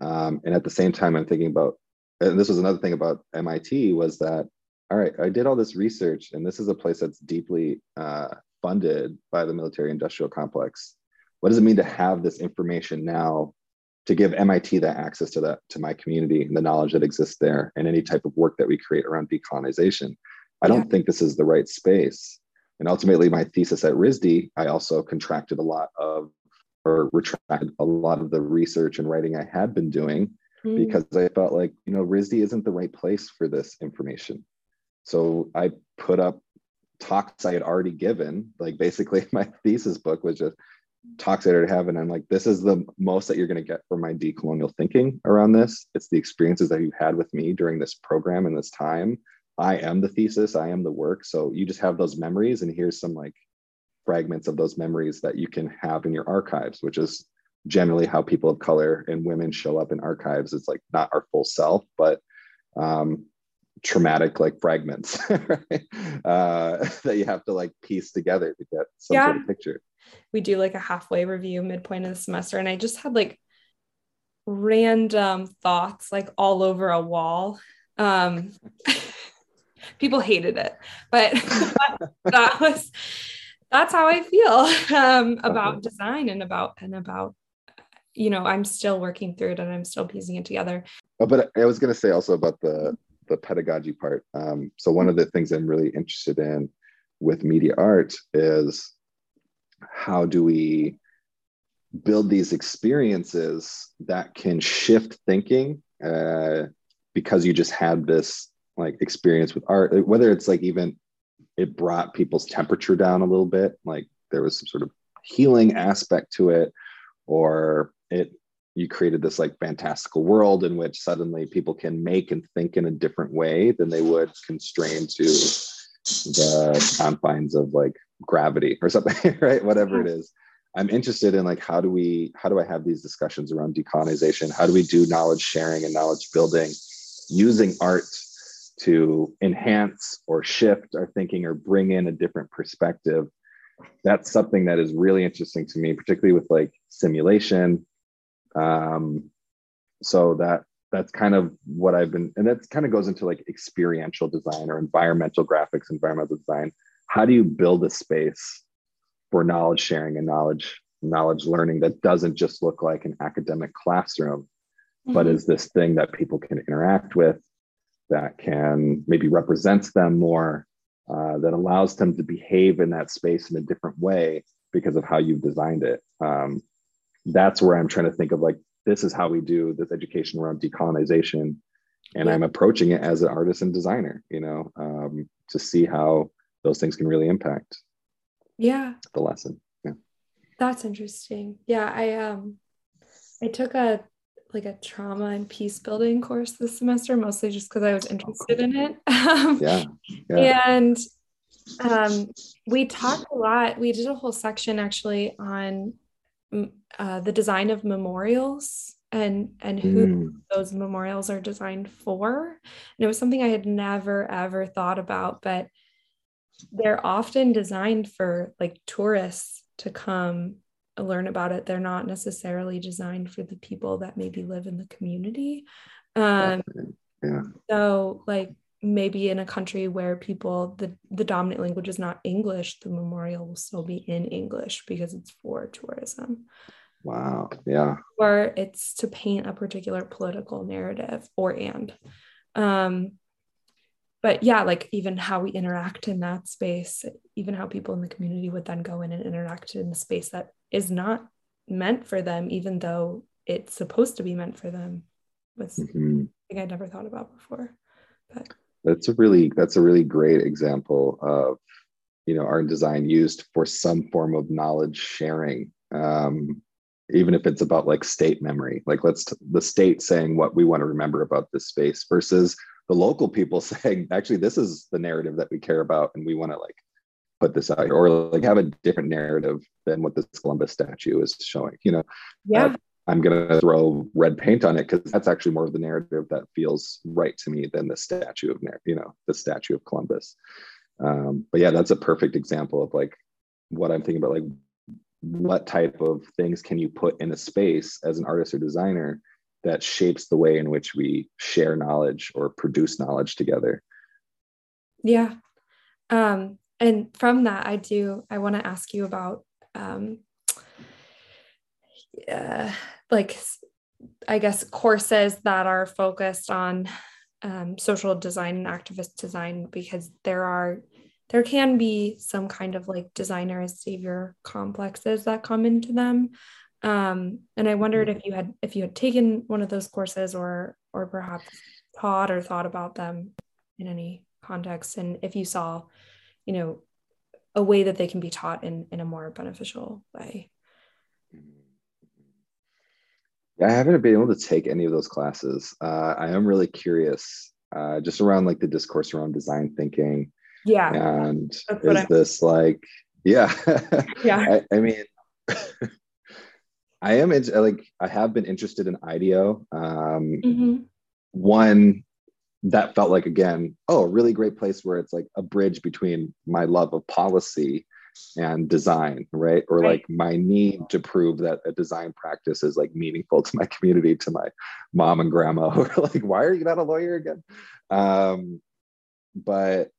Um, and at the same time, I'm thinking about, and this was another thing about MIT was that, all right, I did all this research, and this is a place that's deeply uh, funded by the military industrial complex what does it mean to have this information now to give MIT that access to that to my community and the knowledge that exists there and any type of work that we create around decolonization? I don't yeah. think this is the right space. And ultimately, my thesis at RISD, I also contracted a lot of or retracted a lot of the research and writing I had been doing mm. because I felt like, you know, RISD isn't the right place for this information. So I put up talks I had already given. Like basically, my thesis book was just talks I have, and I'm like, this is the most that you're going to get from my decolonial thinking around this. It's the experiences that you had with me during this program and this time I am the thesis, I am the work. So you just have those memories, and here's some like fragments of those memories that you can have in your archives, which is generally how people of color and women show up in archives. It's like not our full self, but um, traumatic like fragments right? uh, that you have to like piece together to get some yeah. sort of picture. We do like a halfway review midpoint of the semester, and I just had like random thoughts like all over a wall. Um, people hated it, but that was that's how I feel um, about design and about and about you know I'm still working through it and I'm still piecing it together. Oh, but I was going to say also about the the pedagogy part. Um, so one of the things I'm really interested in with media art is how do we build these experiences that can shift thinking uh, because you just had this like experience with art whether it's like even it brought people's temperature down a little bit like there was some sort of healing aspect to it or it you created this like fantastical world in which suddenly people can make and think in a different way than they would constrained to the confines of like gravity or something right? Whatever it is. I'm interested in like how do we how do i have these discussions around decolonization? How do we do knowledge sharing and knowledge building using art to enhance or shift our thinking or bring in a different perspective? That's something that is really interesting to me particularly with like simulation. Um, so that that's kind of what i've been and that kind of goes into like experiential design or environmental graphics environmental design how do you build a space for knowledge sharing and knowledge knowledge learning that doesn't just look like an academic classroom mm-hmm. but is this thing that people can interact with that can maybe represents them more uh, that allows them to behave in that space in a different way because of how you've designed it um, that's where i'm trying to think of like this is how we do this education around decolonization and yeah. i'm approaching it as an artist and designer you know um, to see how those things can really impact yeah. the lesson. Yeah. That's interesting. Yeah i um i took a like a trauma and peace building course this semester mostly just because i was interested in it. Yeah, yeah. and um we talked a lot. We did a whole section actually on uh, the design of memorials and and who mm. those memorials are designed for. And it was something i had never ever thought about but they're often designed for like tourists to come learn about it. They're not necessarily designed for the people that maybe live in the community. Um yeah. so like maybe in a country where people the the dominant language is not english the memorial will still be in english because it's for tourism. Wow. Yeah. Or it's to paint a particular political narrative or and. Um but yeah like even how we interact in that space even how people in the community would then go in and interact in a space that is not meant for them even though it's supposed to be meant for them was mm-hmm. thing i'd never thought about before but that's a really that's a really great example of you know art design used for some form of knowledge sharing um, even if it's about like state memory like let's t- the state saying what we want to remember about this space versus the local people saying actually this is the narrative that we care about and we want to like put this out here, or like have a different narrative than what this columbus statue is showing you know? Yeah. Uh, i'm going to throw red paint on it because that's actually more of the narrative that feels right to me than the statue of you know the statue of columbus. Um, but yeah that's a perfect example of like what i'm thinking about like what type of things can you put in a space as an artist or designer that shapes the way in which we share knowledge or produce knowledge together. Yeah. Um, and from that i do i want to ask you about um, uh, like i guess courses that are focused on um, social design and activist design because there are there can be some kind of like designer savior complexes that come into them um, and i wondered if you had if you had taken one of those courses or or perhaps taught or thought about them in any context and if you saw you know a way that they can be taught in in a more beneficial way yeah, I haven't been able to take any of those classes. Uh, I am really curious uh, just around like the discourse around design thinking. Yeah. And is I'm- this like, yeah. Yeah. I, I mean, I am into, like I have been interested in IDEO. Um, mm-hmm. One that felt like again, oh, a really great place where it's like a bridge between my love of policy and design, right? Or right. like my need to prove that a design practice is like meaningful to my community, to my mom and grandma, who are like, why are you not a lawyer again? Um, but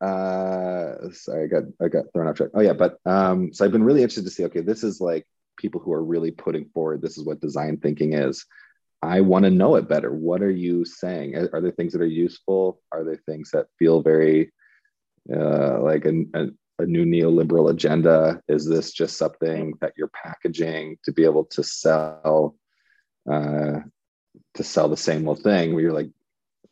uh sorry i got i got thrown off track. Oh yeah but um so i've been really interested to see okay this is like people who are really putting forward this is what design thinking is. I want to know it better. What are you saying? Are, are there things that are useful? Are there things that feel very uh like a, a, a new neoliberal agenda? Is this just something that you're packaging to be able to sell uh to sell the same old thing where you're like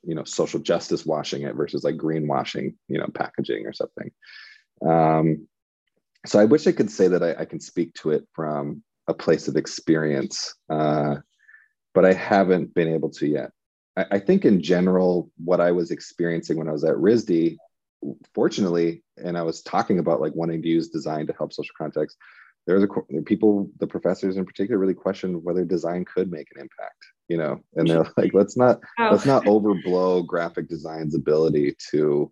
you know social justice washing it versus like greenwashing you know packaging or something. Um, so i wish i could say that I, I, can speak to it from a place of experience uh, but i haven't been able to yet. I, I, think in general what i was experiencing when i was at risd fortunately and i was talking about like wanting to use design to help social context there a people the professors in particular really questioned whether design could make an impact you know and they're like let's not oh. let's not overblow graphic design's ability to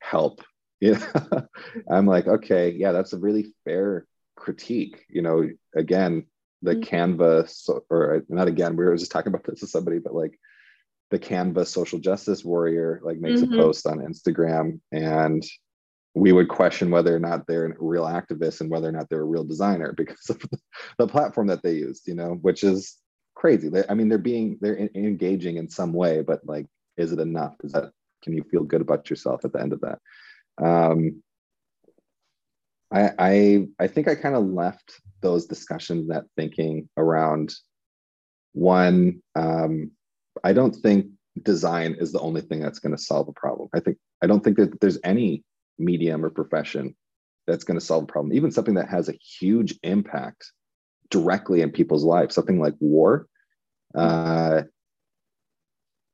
help you know i'm like okay yeah that's a really fair critique you know again the mm-hmm. canvas or not again we were just talking about this with somebody but like the canvas social justice warrior like makes mm-hmm. a post on instagram and we would question whether or not they're a real activist and whether or not they're a real designer because of the platform that they used you know which is crazy. I mean, they're being they're in, engaging in some way, but like, is it enough? Is that can you feel good about yourself at the end of that? Um, I I I think I kind of left those discussions, that thinking around one. Um, I don't think design is the only thing that's going to solve a problem. I think I don't think that there's any medium or profession that's going to solve a problem. Even something that has a huge impact directly in people's lives, something like war, uh,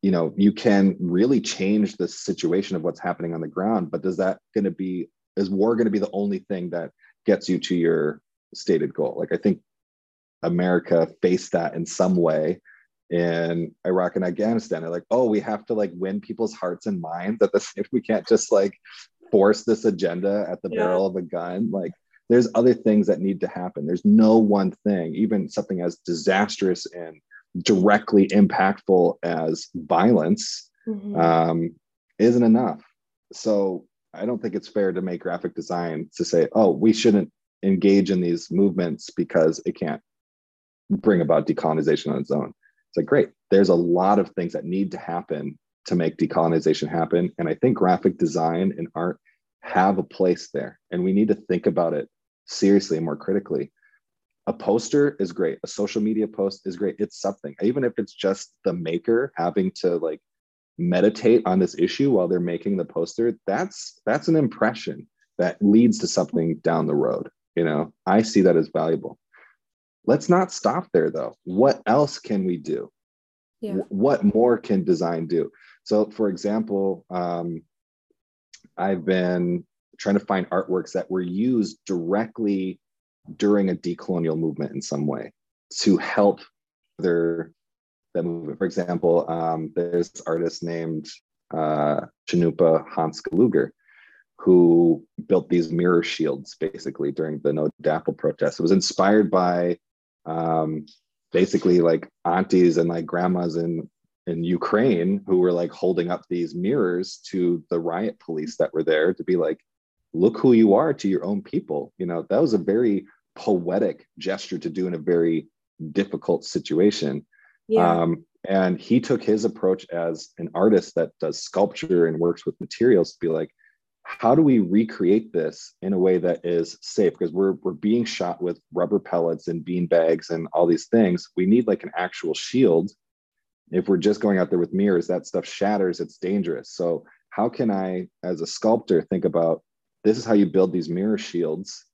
you know, you can really change the situation of what's happening on the ground. But does that going to be, is war going to be the only thing that gets you to your stated goal? Like, I think America faced that in some way in Iraq and Afghanistan. They're like, oh, we have to like win people's hearts and minds at the same. We can't just like force this agenda at the yeah. barrel of a gun. Like, there's other things that need to happen. There's no one thing, even something as disastrous and directly impactful as violence, mm-hmm. um, isn't enough. So I don't think it's fair to make graphic design to say, oh, we shouldn't engage in these movements because it can't bring about decolonization on its own. It's like, great, there's a lot of things that need to happen to make decolonization happen. And I think graphic design and art have a place there. And we need to think about it seriously and more critically. A poster is great. A social media post is great. It's something, even if it's just the maker having to like meditate on this issue while they're making the poster. That's that's an impression that leads to something down the road. You know, I see that as valuable. Let's not stop there though. What else can we do? Yeah. What more can design do? So, for example, um, I've been trying to find artworks that were used directly during a decolonial movement in some way to help their that movement. For example, um, there's this artist named uh, Cannupa Hanska Luger who built these mirror shields basically during the No Dapple protest. It was inspired by um, basically like aunties and like grandmas in in Ukraine who were like holding up these mirrors to the riot police that were there to be like, look who you are to your own people. You know, that was a very poetic gesture to do in a very difficult situation. Yeah. Um, and he took his approach as an artist that does sculpture and works with materials to be like, how do we recreate this in a way that is safe? Because we're we're being shot with rubber pellets and bean bags and all these things. We need like an actual shield. If we're just going out there with mirrors, that stuff shatters. It's dangerous. So how can I, as a sculptor, think about this is how you build these mirror shields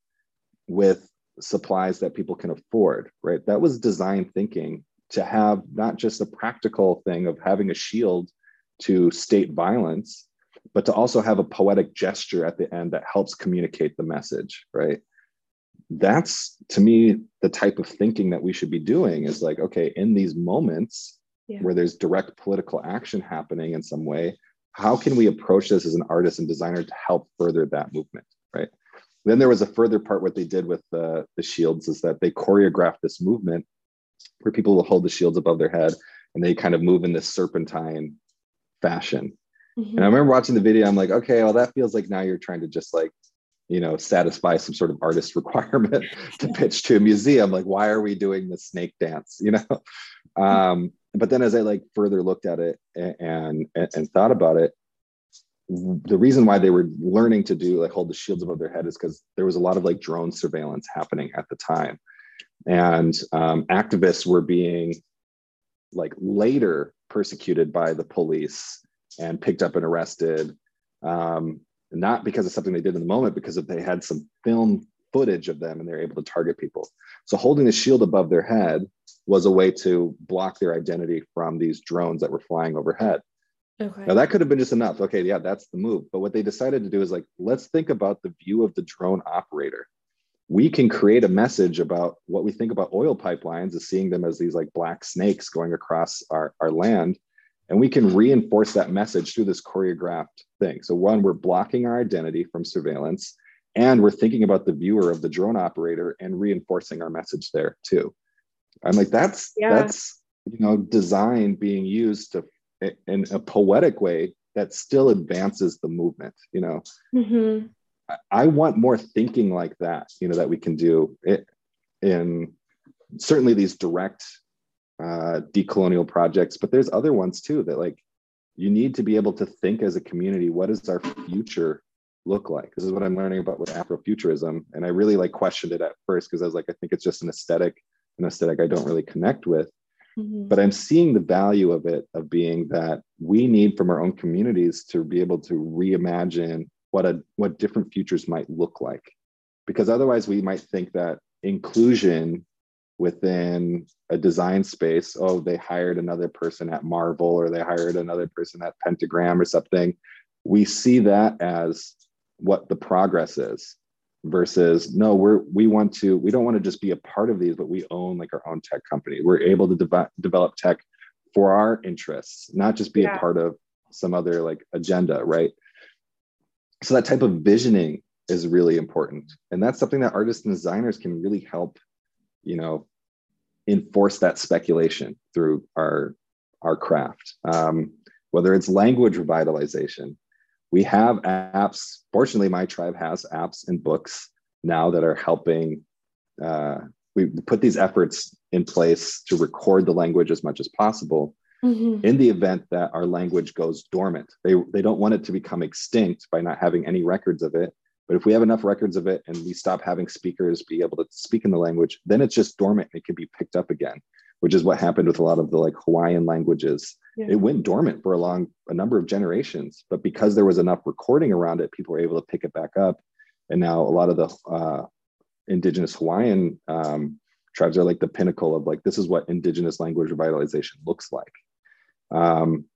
with supplies that people can afford, right? That was design thinking to have not just a practical thing of having a shield to state violence, but to also have a poetic gesture at the end that helps communicate the message, right? That's to me the type of thinking that we should be doing is like, okay, in these moments yeah. where there's direct political action happening in some way, how can we approach this as an artist and designer to help further that movement, right? Then there was a further part what they did with the, the shields is that they choreographed this movement where people will hold the shields above their head and they kind of move in this serpentine fashion. Mm-hmm. And I remember watching the video, I'm like, okay, well, that feels like now you're trying to just like, you know, satisfy some sort of artist requirement to pitch to a museum. Like, why are we doing the snake dance? You know? Um, but then as I like further looked at it and, and, and thought about it, the reason why they were learning to do like hold the shields above their head is because there was a lot of like drone surveillance happening at the time. And um, activists were being like later persecuted by the police and picked up and arrested um, not because of something they did in the moment because if they had some film footage of them and they're able to target people so holding the shield above their head was a way to block their identity from these drones that were flying overhead Okay. Now that could have been just enough. Okay, yeah, that's the move. But what they decided to do is like, let's think about the view of the drone operator we can create a message about what we think about oil pipelines as seeing them as these like black snakes going across our, our land and we can reinforce that message through this choreographed thing so one we're blocking our identity from surveillance and we're thinking about the viewer of the drone operator and reinforcing our message there too i'm like that's yeah. that's you know design being used to in a poetic way that still advances the movement you know mm-hmm. I want more thinking like that, you know, that we can do it in certainly these direct uh, decolonial projects, but there's other ones too that like you need to be able to think as a community, what is our future look like? This is what I'm learning about with Afrofuturism. And I really like questioned it at first because I was like, I think it's just an aesthetic, an aesthetic I don't really connect with. Mm-hmm. But I'm seeing the value of it, of being that we need from our own communities to be able to reimagine what a what different futures might look like because otherwise we might think that inclusion within a design space oh they hired another person at marvel or they hired another person at pentagram or something we see that as what the progress is versus no we're we want to we don't want to just be a part of these but we own like our own tech company. We're able to de- develop tech for our interests not just be yeah. a part of some other like agenda right? So that type of visioning is really important. And that's something that artists and designers can really help you know enforce that speculation through our our craft. Um, whether it's language revitalization we have apps fortunately my tribe has apps and books now that are helping uh, we put these efforts in place to record the language as much as possible mm-hmm. in the event that our language goes dormant. They, they don't want it to become extinct by not having any records of it. But if we have enough records of it and we stop having speakers be able to speak in the language, then it's just dormant and it can be picked up again, which is what happened with a lot of the like Hawaiian languages. Yeah. It went dormant for a long, a number of generations, but because there was enough recording around it, people were able to pick it back up. And now a lot of the uh, indigenous Hawaiian um, tribes are like the pinnacle of like, this is what indigenous language revitalization looks like. Um,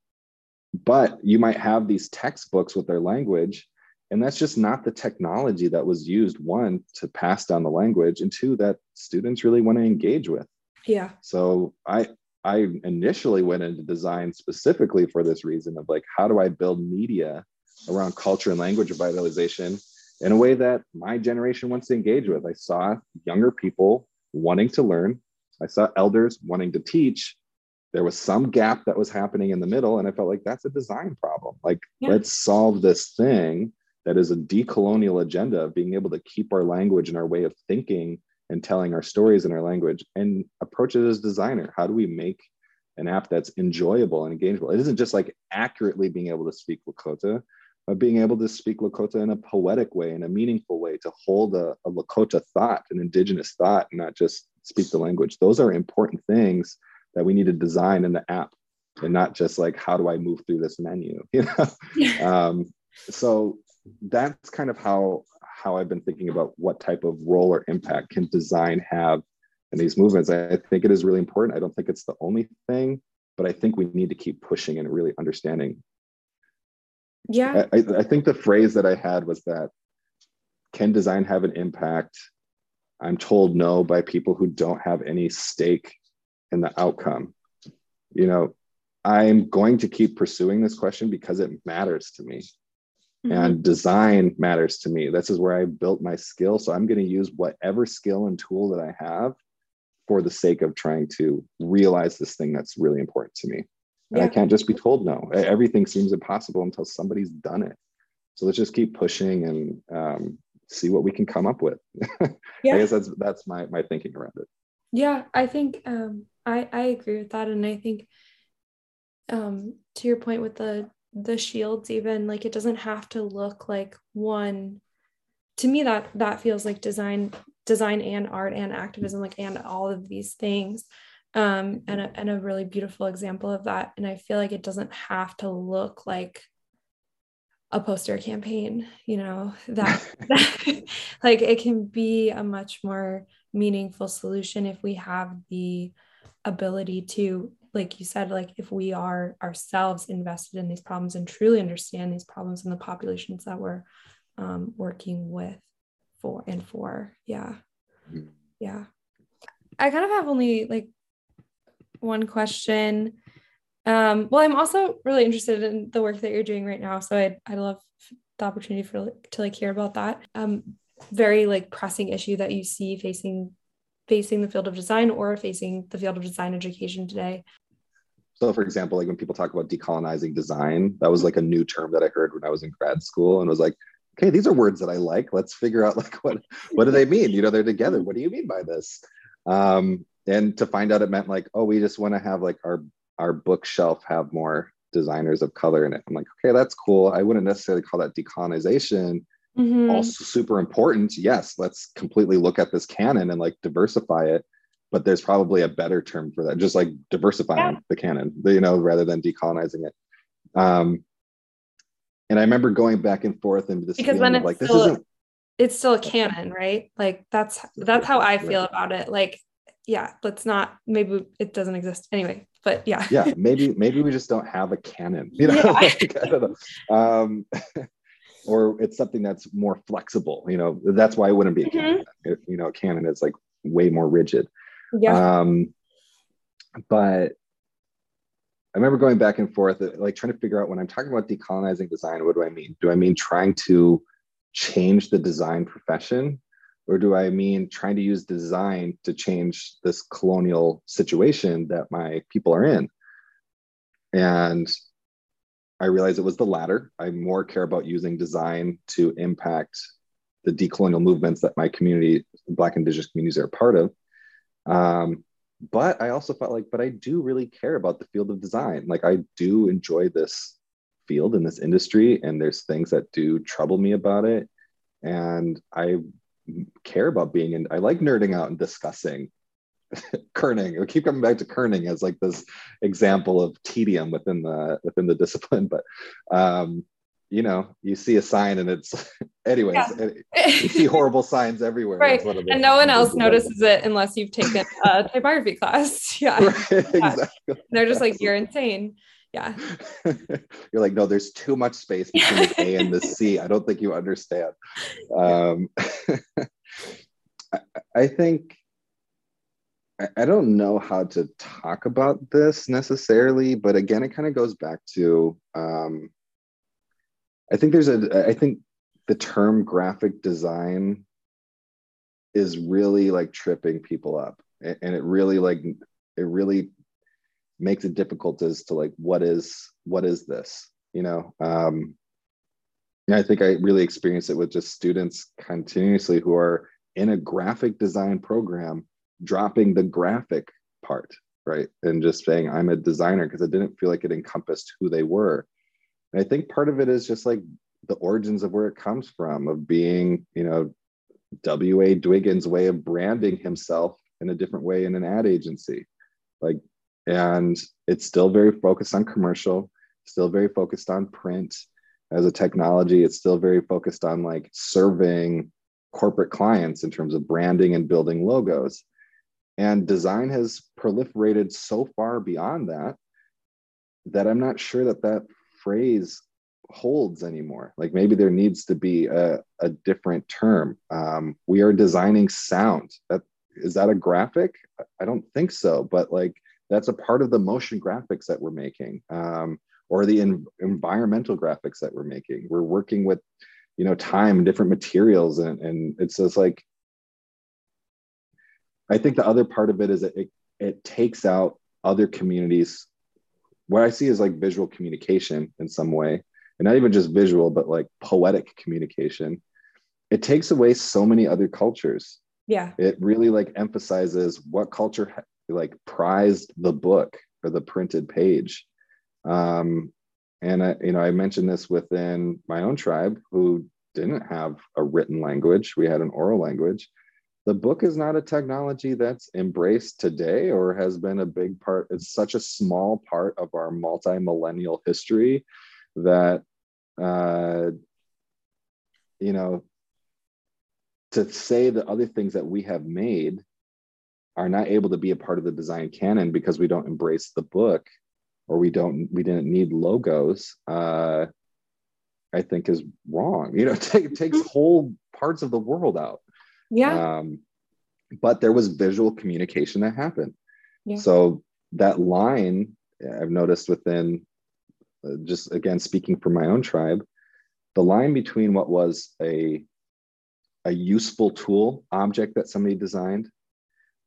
but you might have these textbooks with their language, and that's just not the technology that was used, one, to pass down the language, and two, that students really want to engage with. Yeah. So I I initially went into design specifically for this reason of like, how do I build media around culture and language revitalization in a way that my generation wants to engage with? I saw younger people wanting to learn. I saw elders wanting to teach, there was some gap that was happening in the middle and i felt like that's a design problem like yeah. let's solve this thing that is a decolonial agenda of being able to keep our language and our way of thinking and telling our stories in our language and approach it as a designer. How do we make an app that's enjoyable and engageable? It isn't just like accurately being able to speak lakota but being able to speak lakota in a poetic way in a meaningful way to hold a, a lakota thought an indigenous thought and not just speak the language. Those are important things that we need to design in the app and not just like how do i move through this menu? You know? Um, so that's kind of how how i've been thinking about what type of role or impact can design have in these movements. I think it is really important. I don't think it's the only thing, but I think we need to keep pushing and really understanding. Yeah. I, I think the phrase that I had was that can design have an impact? I'm told no by people who don't have any stake in the outcome. You know, I'm going to keep pursuing this question because it matters to me. Mm-hmm. And design matters to me. This is where I built my skill. So I'm going to use whatever skill and tool that I have for the sake of trying to realize this thing that's really important to me. And yeah. I can't just be told no. Everything seems impossible until somebody's done it. So let's just keep pushing and um, see what we can come up with. yeah. I guess that's that's my my thinking around it. Yeah, I think um, I I agree with that, and I think um, to your point with the the shields, even like it doesn't have to look like one. To me, that that feels like design, design and art and activism, like and all of these things. Um, and a, and a really beautiful example of that. And I feel like it doesn't have to look like a poster campaign you know that, that like it can be a much more meaningful solution if we have the ability to like you said like if we are ourselves invested in these problems and truly understand these problems and the populations that we're um, working with for and for yeah mm-hmm. yeah i kind of have only like one question um, well, I'm also really interested in the work that you're doing right now. So I I love the opportunity for to like hear about that. Um, very like pressing issue that you see facing facing the field of design or facing the field of design education today. So, for example, like when people talk about decolonizing design, that was like a new term that I heard when I was in grad school, and was like, okay, these are words that I like. Let's figure out like what what do they mean? You know, they're together. What do you mean by this? Um, and to find out it meant like, oh, we just want to have like our our bookshelf have more designers of color in it. I'm like, okay, that's cool. I wouldn't necessarily call that decolonization. Mm-hmm. Also super important. Yes, let's completely look at this canon and like diversify it. But there's probably a better term for that, just like diversifying yeah. the canon, you know, rather than decolonizing it. Um, and I remember going back and forth into this because then it's like this isn't it's still a canon, right? Like that's that's how I feel about it. Like, yeah, let's not maybe it doesn't exist anyway but yeah yeah maybe maybe we just don't have a canon you know, yeah. like, I don't know. Um, or it's something that's more flexible you know that's why it wouldn't be a mm-hmm. canon you know canon is like way more rigid yeah um but I remember going back and forth, like trying to figure out when I'm talking about decolonizing design, what do I mean? Do I mean trying to change the design profession? or do I mean trying to use design to change this colonial situation that my people are in? And I realized it was the latter. I more care about using design to impact the decolonial movements that my community, Black Indigenous communities, are part of. Um, but I also felt like, but I do really care about the field of design. Like I do enjoy this field in this industry, and there's things that do trouble me about it. And I care about being in. I like nerding out and discussing kerning. We keep coming back to kerning as like this example of tedium within the within the discipline, but um, you know, you see a sign and it's, anyways, yeah. you see horrible signs everywhere. Right. And no one else notices it unless you've taken a typography class. Yeah. Right, exactly. They're just like, you're insane yeah you're like no there's too much space between the a and the c i don't think you understand um, I, I, think I, I don't know how to talk about this necessarily but again it kind of goes back to um, i think there's a i think the term graphic design is really like tripping people up. And it really like it really makes it difficult as to like what is what is this you know? Um i think i really experience it with just students continuously who are in a graphic design program dropping the graphic part right? And just saying i'm a designer because it didn't feel like it encompassed who they were and i think part of it is just like the origins of where it comes from of being you know w.a dwiggins way of branding himself in a different way in an ad agency. Like and it's still very focused on commercial still very focused on print as a technology. It's still very focused on like serving corporate clients in terms of branding and building logos. And design has proliferated so far beyond that that i'm not sure that that phrase holds anymore. Like maybe there needs to be a, a different term. Um, we are designing sound. That is that a graphic? I don't think so but like that's a part of the motion graphics that we're making um, or the environmental graphics that we're making. We're working with you know time different materials and, and it's just like i think the other part of it is that it, it takes out other communities what i see is like visual communication in some way and not even just visual but like poetic communication. It takes away so many other cultures. Yeah. It really like emphasizes what culture like prized the book or the printed page. Um and I, you know i mentioned this within my own tribe who didn't have a written language. We had an oral language the book is not a technology that's embraced today or has been a big part it's such a small part of our multi-millennial history that uh, you know to say the other things that we have made are not able to be a part of the design canon because we don't embrace the book or we don't we didn't need logos uh, i think is wrong you know it, take, takes mm-hmm. whole parts of the world out yeah. Um, but there was visual communication that happened. Yeah. so that line i've noticed within uh, just again speaking for my own tribe the line between what was a a useful tool object that somebody designed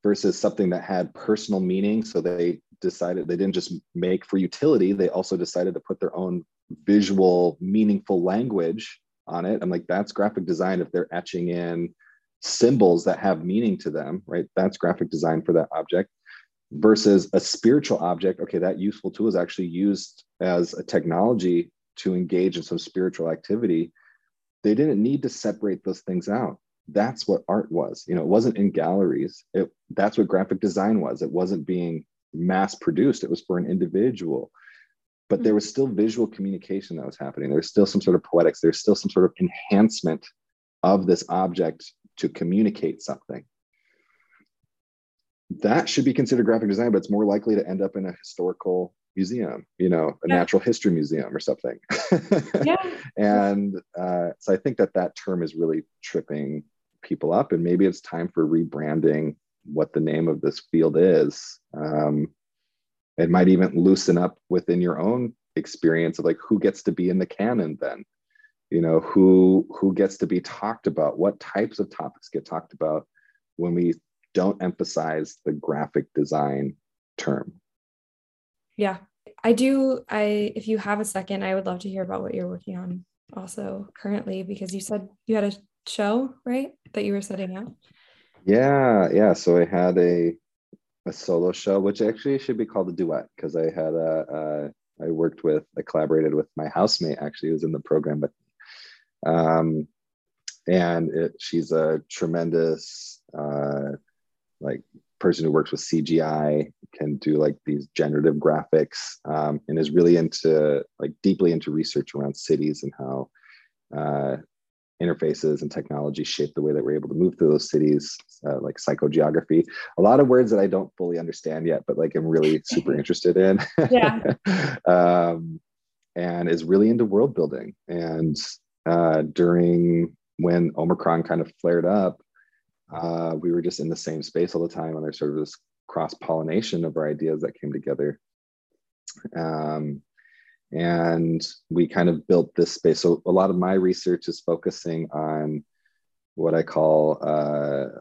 versus something that had personal meaning. So they decided they didn't just make for utility they also decided to put their own visual meaningful language on it. I'm like that's graphic design if they're etching in symbols that have meaning to them right? That's graphic design for that object versus a spiritual object. Okay that useful tool is actually used as a technology to engage in some spiritual activity. They didn't need to separate those things out. That's what art was. You know it wasn't in galleries. It that's what graphic design was. It wasn't being mass produced. It was for an individual. But there hmm. was still visual communication that was happening. There's still some sort of poetics. There's still some sort of enhancement of this object to communicate something that should be considered graphic design but it's more likely to end up in a historical museum, you know, a yeah. natural history museum or something. yeah. And uh, so I think that that term is really tripping people up, and maybe it's time for rebranding what the name of this field is. Um, it might even loosen up within your own experience of like who gets to be in the canon then you know who who gets to be talked about what types of topics get talked about when we don't emphasize the graphic design term? Yeah i do i if you have a second i would love to hear about what you're working on also currently because you said you had a show right that you were setting up? Yeah yeah so i had a a solo show which actually should be called a duet because i had a, a I worked with i collaborated with my housemate actually who was in the program but um and it she's a tremendous uh like person who works with CGI, can do like these generative graphics, um, and is really into like deeply into research around cities and how uh, interfaces and technology shape the way that we're able to move through those cities, uh, like psychogeography. A lot of words that I don't fully understand yet, but like I'm really super interested in. Yeah. um, and is really into world building. And uh, during when Omicron kind of flared up, uh, we were just in the same space all the time and there's sort of this cross pollination of our ideas that came together. Um, and we kind of built this space. So a lot of my research is focusing on what i call uh,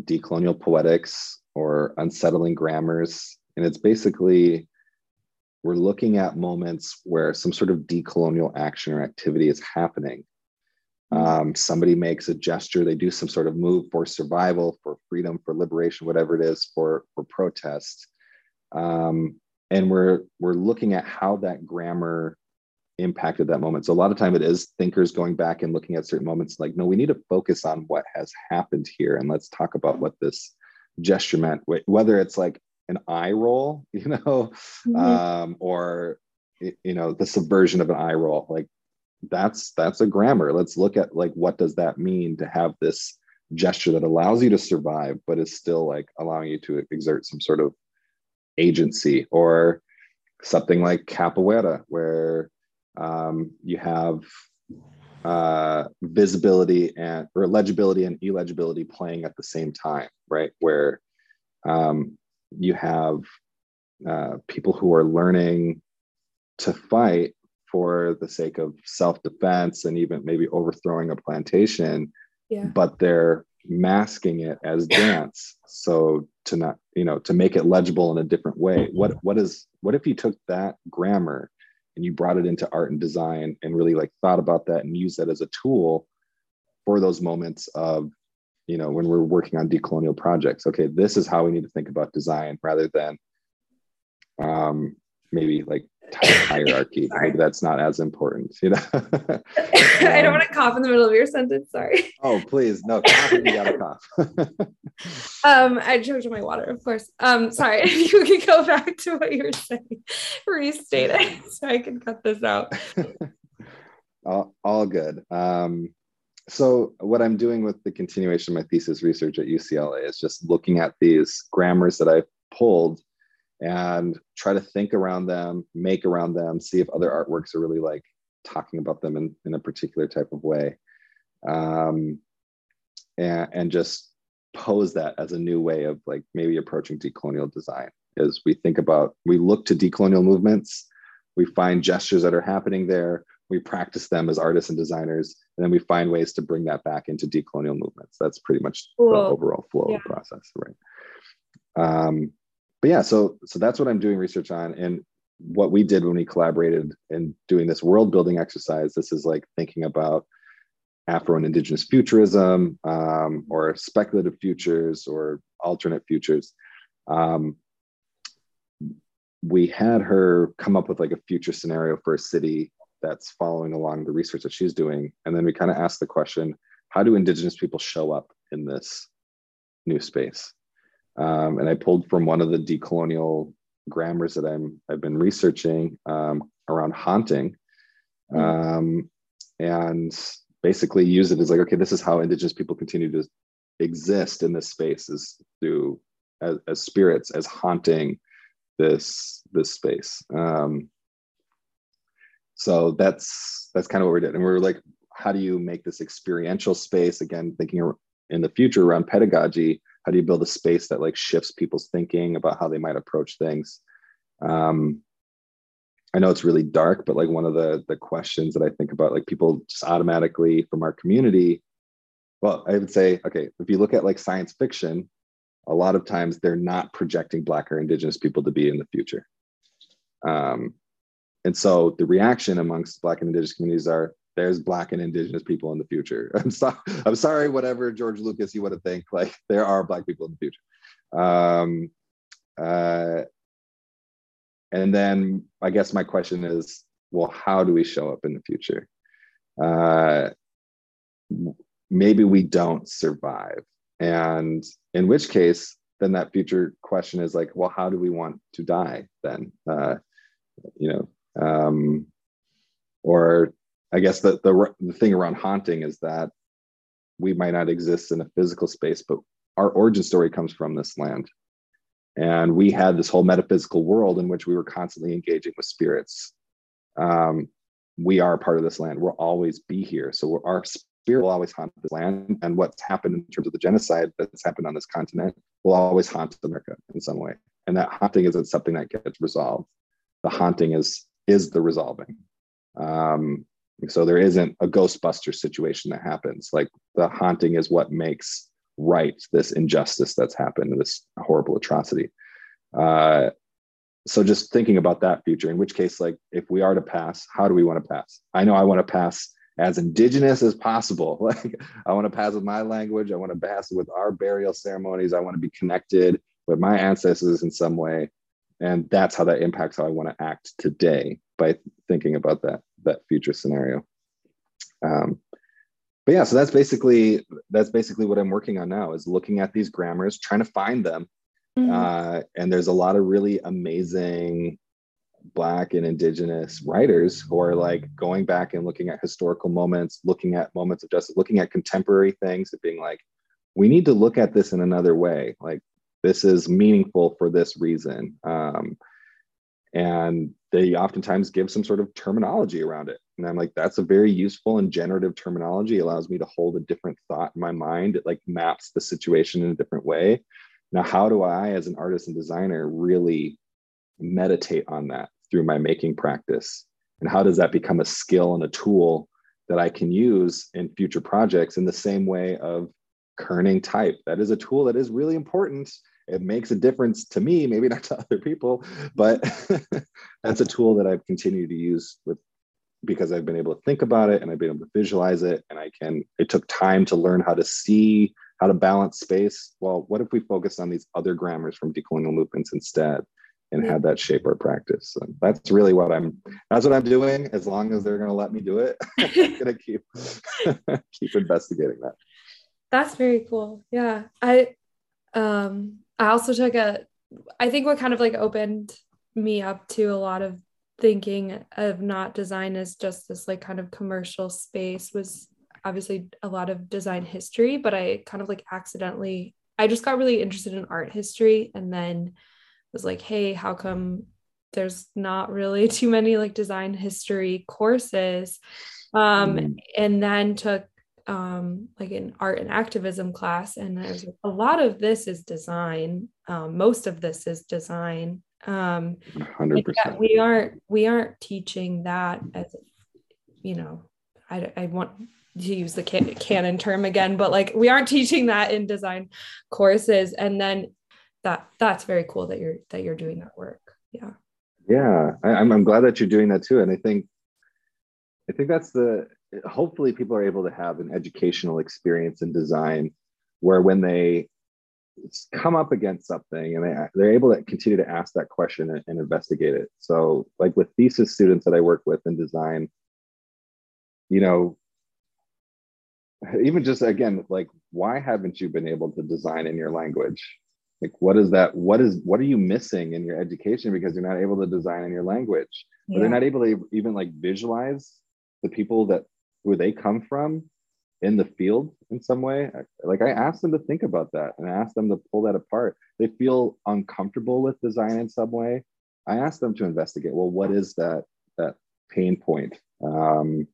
decolonial poetics or unsettling grammars. And it's basically we're looking at moments where some sort of decolonial action or activity is happening. Um, somebody makes a gesture, they do some sort of move for survival, for freedom, for liberation, whatever it is, for for protest. Um, and we're we're looking at how that grammar impacted that moment. So a lot of time it is thinkers going back and looking at certain moments like, no, we need to focus on what has happened here and let's talk about what this gesture meant, whether it's like an eye roll, you know, mm-hmm. um, or you know, the subversion of an eye roll. Like that's that's a grammar let's look at like what does that mean to have this gesture that allows you to survive, but is still like allowing you to exert some sort of agency, or something like capoeira, where um, you have uh, visibility and or legibility and illegibility playing at the same time, right? Where um, you have uh, people who are learning to fight for the sake of self-defense and even maybe overthrowing a plantation yeah. but they're masking it as dance so to not you know to make it legible in a different way what what is what if you took that grammar and you brought it into art and design and really like thought about that and used that as a tool for those moments of you know when we're working on decolonial projects okay this is how we need to think about design rather than um maybe like hierarchy. Maybe that's not as important, you know. um, I don't want to cough in the middle of your sentence. Sorry. Oh, please, no, cough you gotta cough. um, I choked on my water, of course. Um, sorry, if you could go back to what you were saying, restate it so I can cut this out. all, all good. Um, so what I'm doing with the continuation of my thesis research at UCLA is just looking at these grammars that I've pulled and try to think around them, make around them, see if other artworks are really like talking about them in, in a particular type of way. Um, and, and just pose that as a new way of like maybe approaching decolonial design as we think about, we look to decolonial movements, we find gestures that are happening there, we practice them as artists and designers, and then we find ways to bring that back into decolonial movements. That's pretty much cool. the overall flow yeah. of the process, right? Um, but yeah, so so that's what I'm doing research on, and what we did when we collaborated in doing this world building exercise. This is like thinking about Afro and Indigenous futurism, um, or speculative futures, or alternate futures. Um, we had her come up with like a future scenario for a city that's following along the research that she's doing, and then we kind of ask the question: How do Indigenous people show up in this new space? Um, and I pulled from one of the decolonial grammars that I'm I've been researching um, around haunting, hmm. um, and basically use it as like okay, this is how Indigenous people continue to exist in this space is through as, as spirits as haunting this this space. Um, so that's that's kind of what we did, and we are like, how do you make this experiential space? Again? Thinking in the future around pedagogy how do you build a space that like shifts people's thinking about how they might approach things? Um, i know it's really dark but like one of the the questions that i think about like people just automatically from our community well i would say okay if you look at like science fiction a lot of times they're not projecting black or indigenous people to be in the future. Um, and so the reaction amongst black and indigenous communities are there's black and indigenous people in the future. I'm sorry, I'm sorry, whatever George Lucas you want to think, like there are black people in the future. Um, uh, and then I guess my question is, well, how do we show up in the future? Uh, maybe we don't survive. And in which case, then that future question is like, well, how do we want to die then? Uh, you know, um, or I guess the, the the thing around haunting is that we might not exist in a physical space, but our origin story comes from this land. And we had this whole metaphysical world in which we were constantly engaging with spirits. Um, we are part of this land. We'll always be here. So our spirit will always haunt this land. And what's happened in terms of the genocide that's happened on this continent will always haunt America in some way. And that haunting isn't something that gets resolved. The haunting is is the resolving. Um, so there isn't a Ghostbuster situation that happens. Like the haunting is what makes right this injustice that's happened, this horrible atrocity. Uh, so just thinking about that future, in which case, like if we are to pass, how do we want to pass? I know I want to pass as indigenous as possible. Like I want to pass with my language. I want to pass with our burial ceremonies. I want to be connected with my ancestors in some way. And that's how that impacts how I want to act today by thinking about that that future scenario. Um, but yeah, so that's basically that's basically what I'm working on now is looking at these grammars, trying to find them. Mm-hmm. Uh, and there's a lot of really amazing black and indigenous writers who are like going back and looking at historical moments looking at moments of justice looking at contemporary things and being like we need to look at this in another way. Like this is meaningful for this reason. Um, and they oftentimes give some sort of terminology around it. And I'm like, that's a very useful and generative terminology. It allows me to hold a different thought in my mind. It like maps the situation in a different way. Now, how do I, as an artist and designer, really meditate on that through my making practice? And how does that become a skill and a tool that I can use in future projects in the same way of kerning type? That is a tool that is really important. It makes a difference to me, maybe not to other people, but that's a tool that I've continued to use with because I've been able to think about it and I've been able to visualize it. And I can, it took time to learn how to see how to balance space. Well, what if we focus on these other grammars from decolonial movements instead? and have that shape our practice. So that's really what I'm. That's what I'm doing. As long as they're going to let me do it, I'm going to keep keep investigating that. That's very cool. Yeah, I um I also took a. I think what kind of like opened me up to a lot of thinking of not design as just this like kind of commercial space was obviously a lot of design history, but I kind of like accidentally I just got really interested in art history and then was like, hey, how come there's not really too many like design history courses? Um, mm. And then took um, like an art and activism class, and there's a lot of this is design. Um, most of this is design. Um, 100%. We aren't we aren't teaching that as you know. I, I want to use the can- canon term again, but like we aren't teaching that in design courses. And then that that's very cool that you're that you're doing that work yeah yeah I, I'm, I'm glad that you're doing that too and i think i think that's the hopefully people are able to have an educational experience in design where when they come up against something and they, they're able to continue to ask that question and, and investigate it. So like with thesis students that i work with in design you know even just again like why haven't you been able to design in your language? Like what is that what is what are you missing in your education because you're not able to design in your language? Yeah. or they're not able to even like visualize the people that where they come from in the field in some way. Like i asked them to think about that and i asked them to pull that apart. They feel uncomfortable with design in some way. I asked them to investigate well what is that that pain point? Um,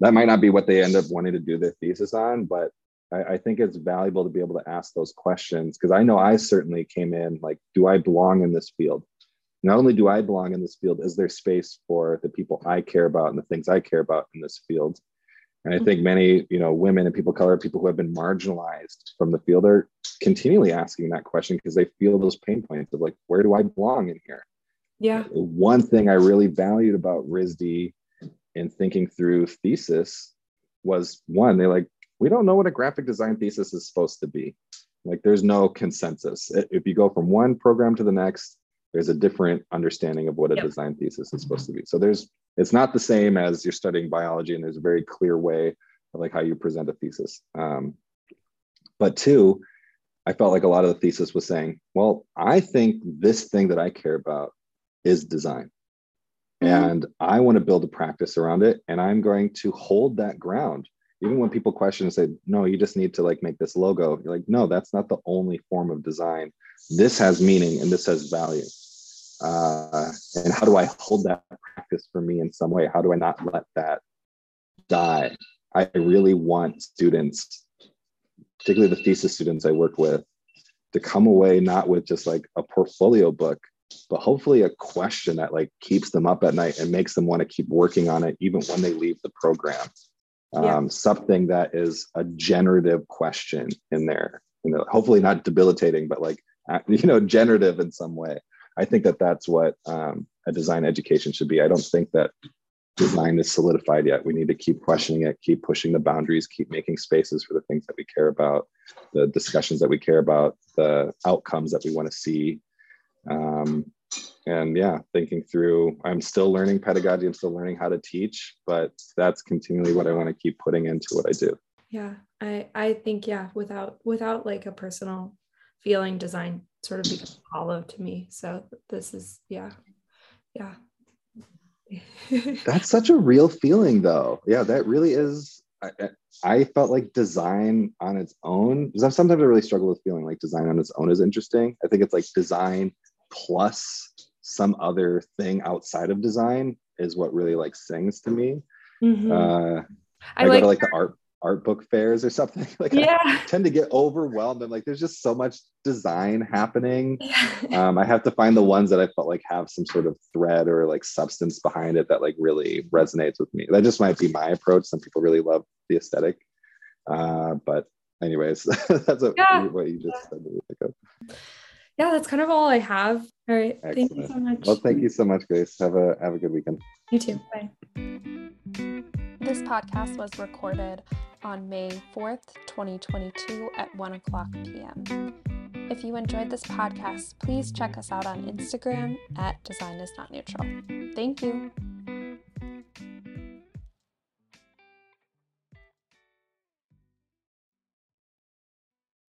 that might not be what they end up wanting to do their thesis on but I, I think it's valuable to be able to ask those questions because I know I certainly came in like, do I belong in this field? Not only do I belong in this field, is there space for the people I care about and the things I care about in this field? And I think mm-hmm. many, you know, women and people of color, people who have been marginalized from the field are continually asking that question because they feel those pain points of like, where do I belong in here? Yeah. One thing I really valued about RISD in thinking through thesis was one, they're like, we don't know what a graphic design thesis is supposed to be. Like there's no consensus. If you go from one program to the next, there's a different understanding of what a yep. design thesis is supposed to be. So there's it's not the same as you're studying biology and there's a very clear way of like how you present a thesis. Um, but two, I felt like a lot of the thesis was saying, well, I think this thing that I care about is design. Mm-hmm. And I want to build a practice around it. And I'm going to hold that ground even when people question and say no you just need to like make this logo you're like no that's not the only form of design this has meaning and this has value uh, and how do i hold that practice for me in some way? How do i not let that die? I really want students particularly the thesis students i work with to come away not with just like a portfolio book but hopefully a question that like keeps them up at night and makes them want to keep working on it even when they leave the program. Yeah. um, something that is a generative question in there. You know hopefully not debilitating but like you know generative in some way i think that that's what um, a design education should be. I don't think that design is solidified yet. We need to keep questioning it keep pushing the boundaries keep making spaces for the things that we care about the discussions that we care about the outcomes that we want to see. Um, and yeah thinking through i'm still learning pedagogy i'm still learning how to teach but that's continually what i want to keep putting into what i do. Yeah i i think yeah without without like a personal feeling design sort of becomes hollow to me so this is yeah yeah that's such a real feeling though yeah that really is I, I felt like design on its own because sometimes I really struggle with feeling like design on its own is interesting. I think it's like design plus some other thing outside of design is what really like sings to me. Mm-hmm. Uh, I, I like, go to like the art art book fairs or something. Like yeah. I tend to get overwhelmed. I'm like, there's just so much design happening. Yeah. Um, I have to find the ones that I felt like have some sort of thread or like substance behind it that like really resonates with me. That just might be my approach. Some people really love the aesthetic. Uh, but anyways, that's a, yeah. what you just said. Yeah, that's kind of all I have. All right. Excellent. Thank you so much. Well, thank you so much, Grace. Have a have a good weekend. You too. Bye. This podcast was recorded on May 4th, 2022 at 1 o'clock p.m. If you enjoyed this podcast, please check us out on Instagram at Design is Not Neutral. Thank you.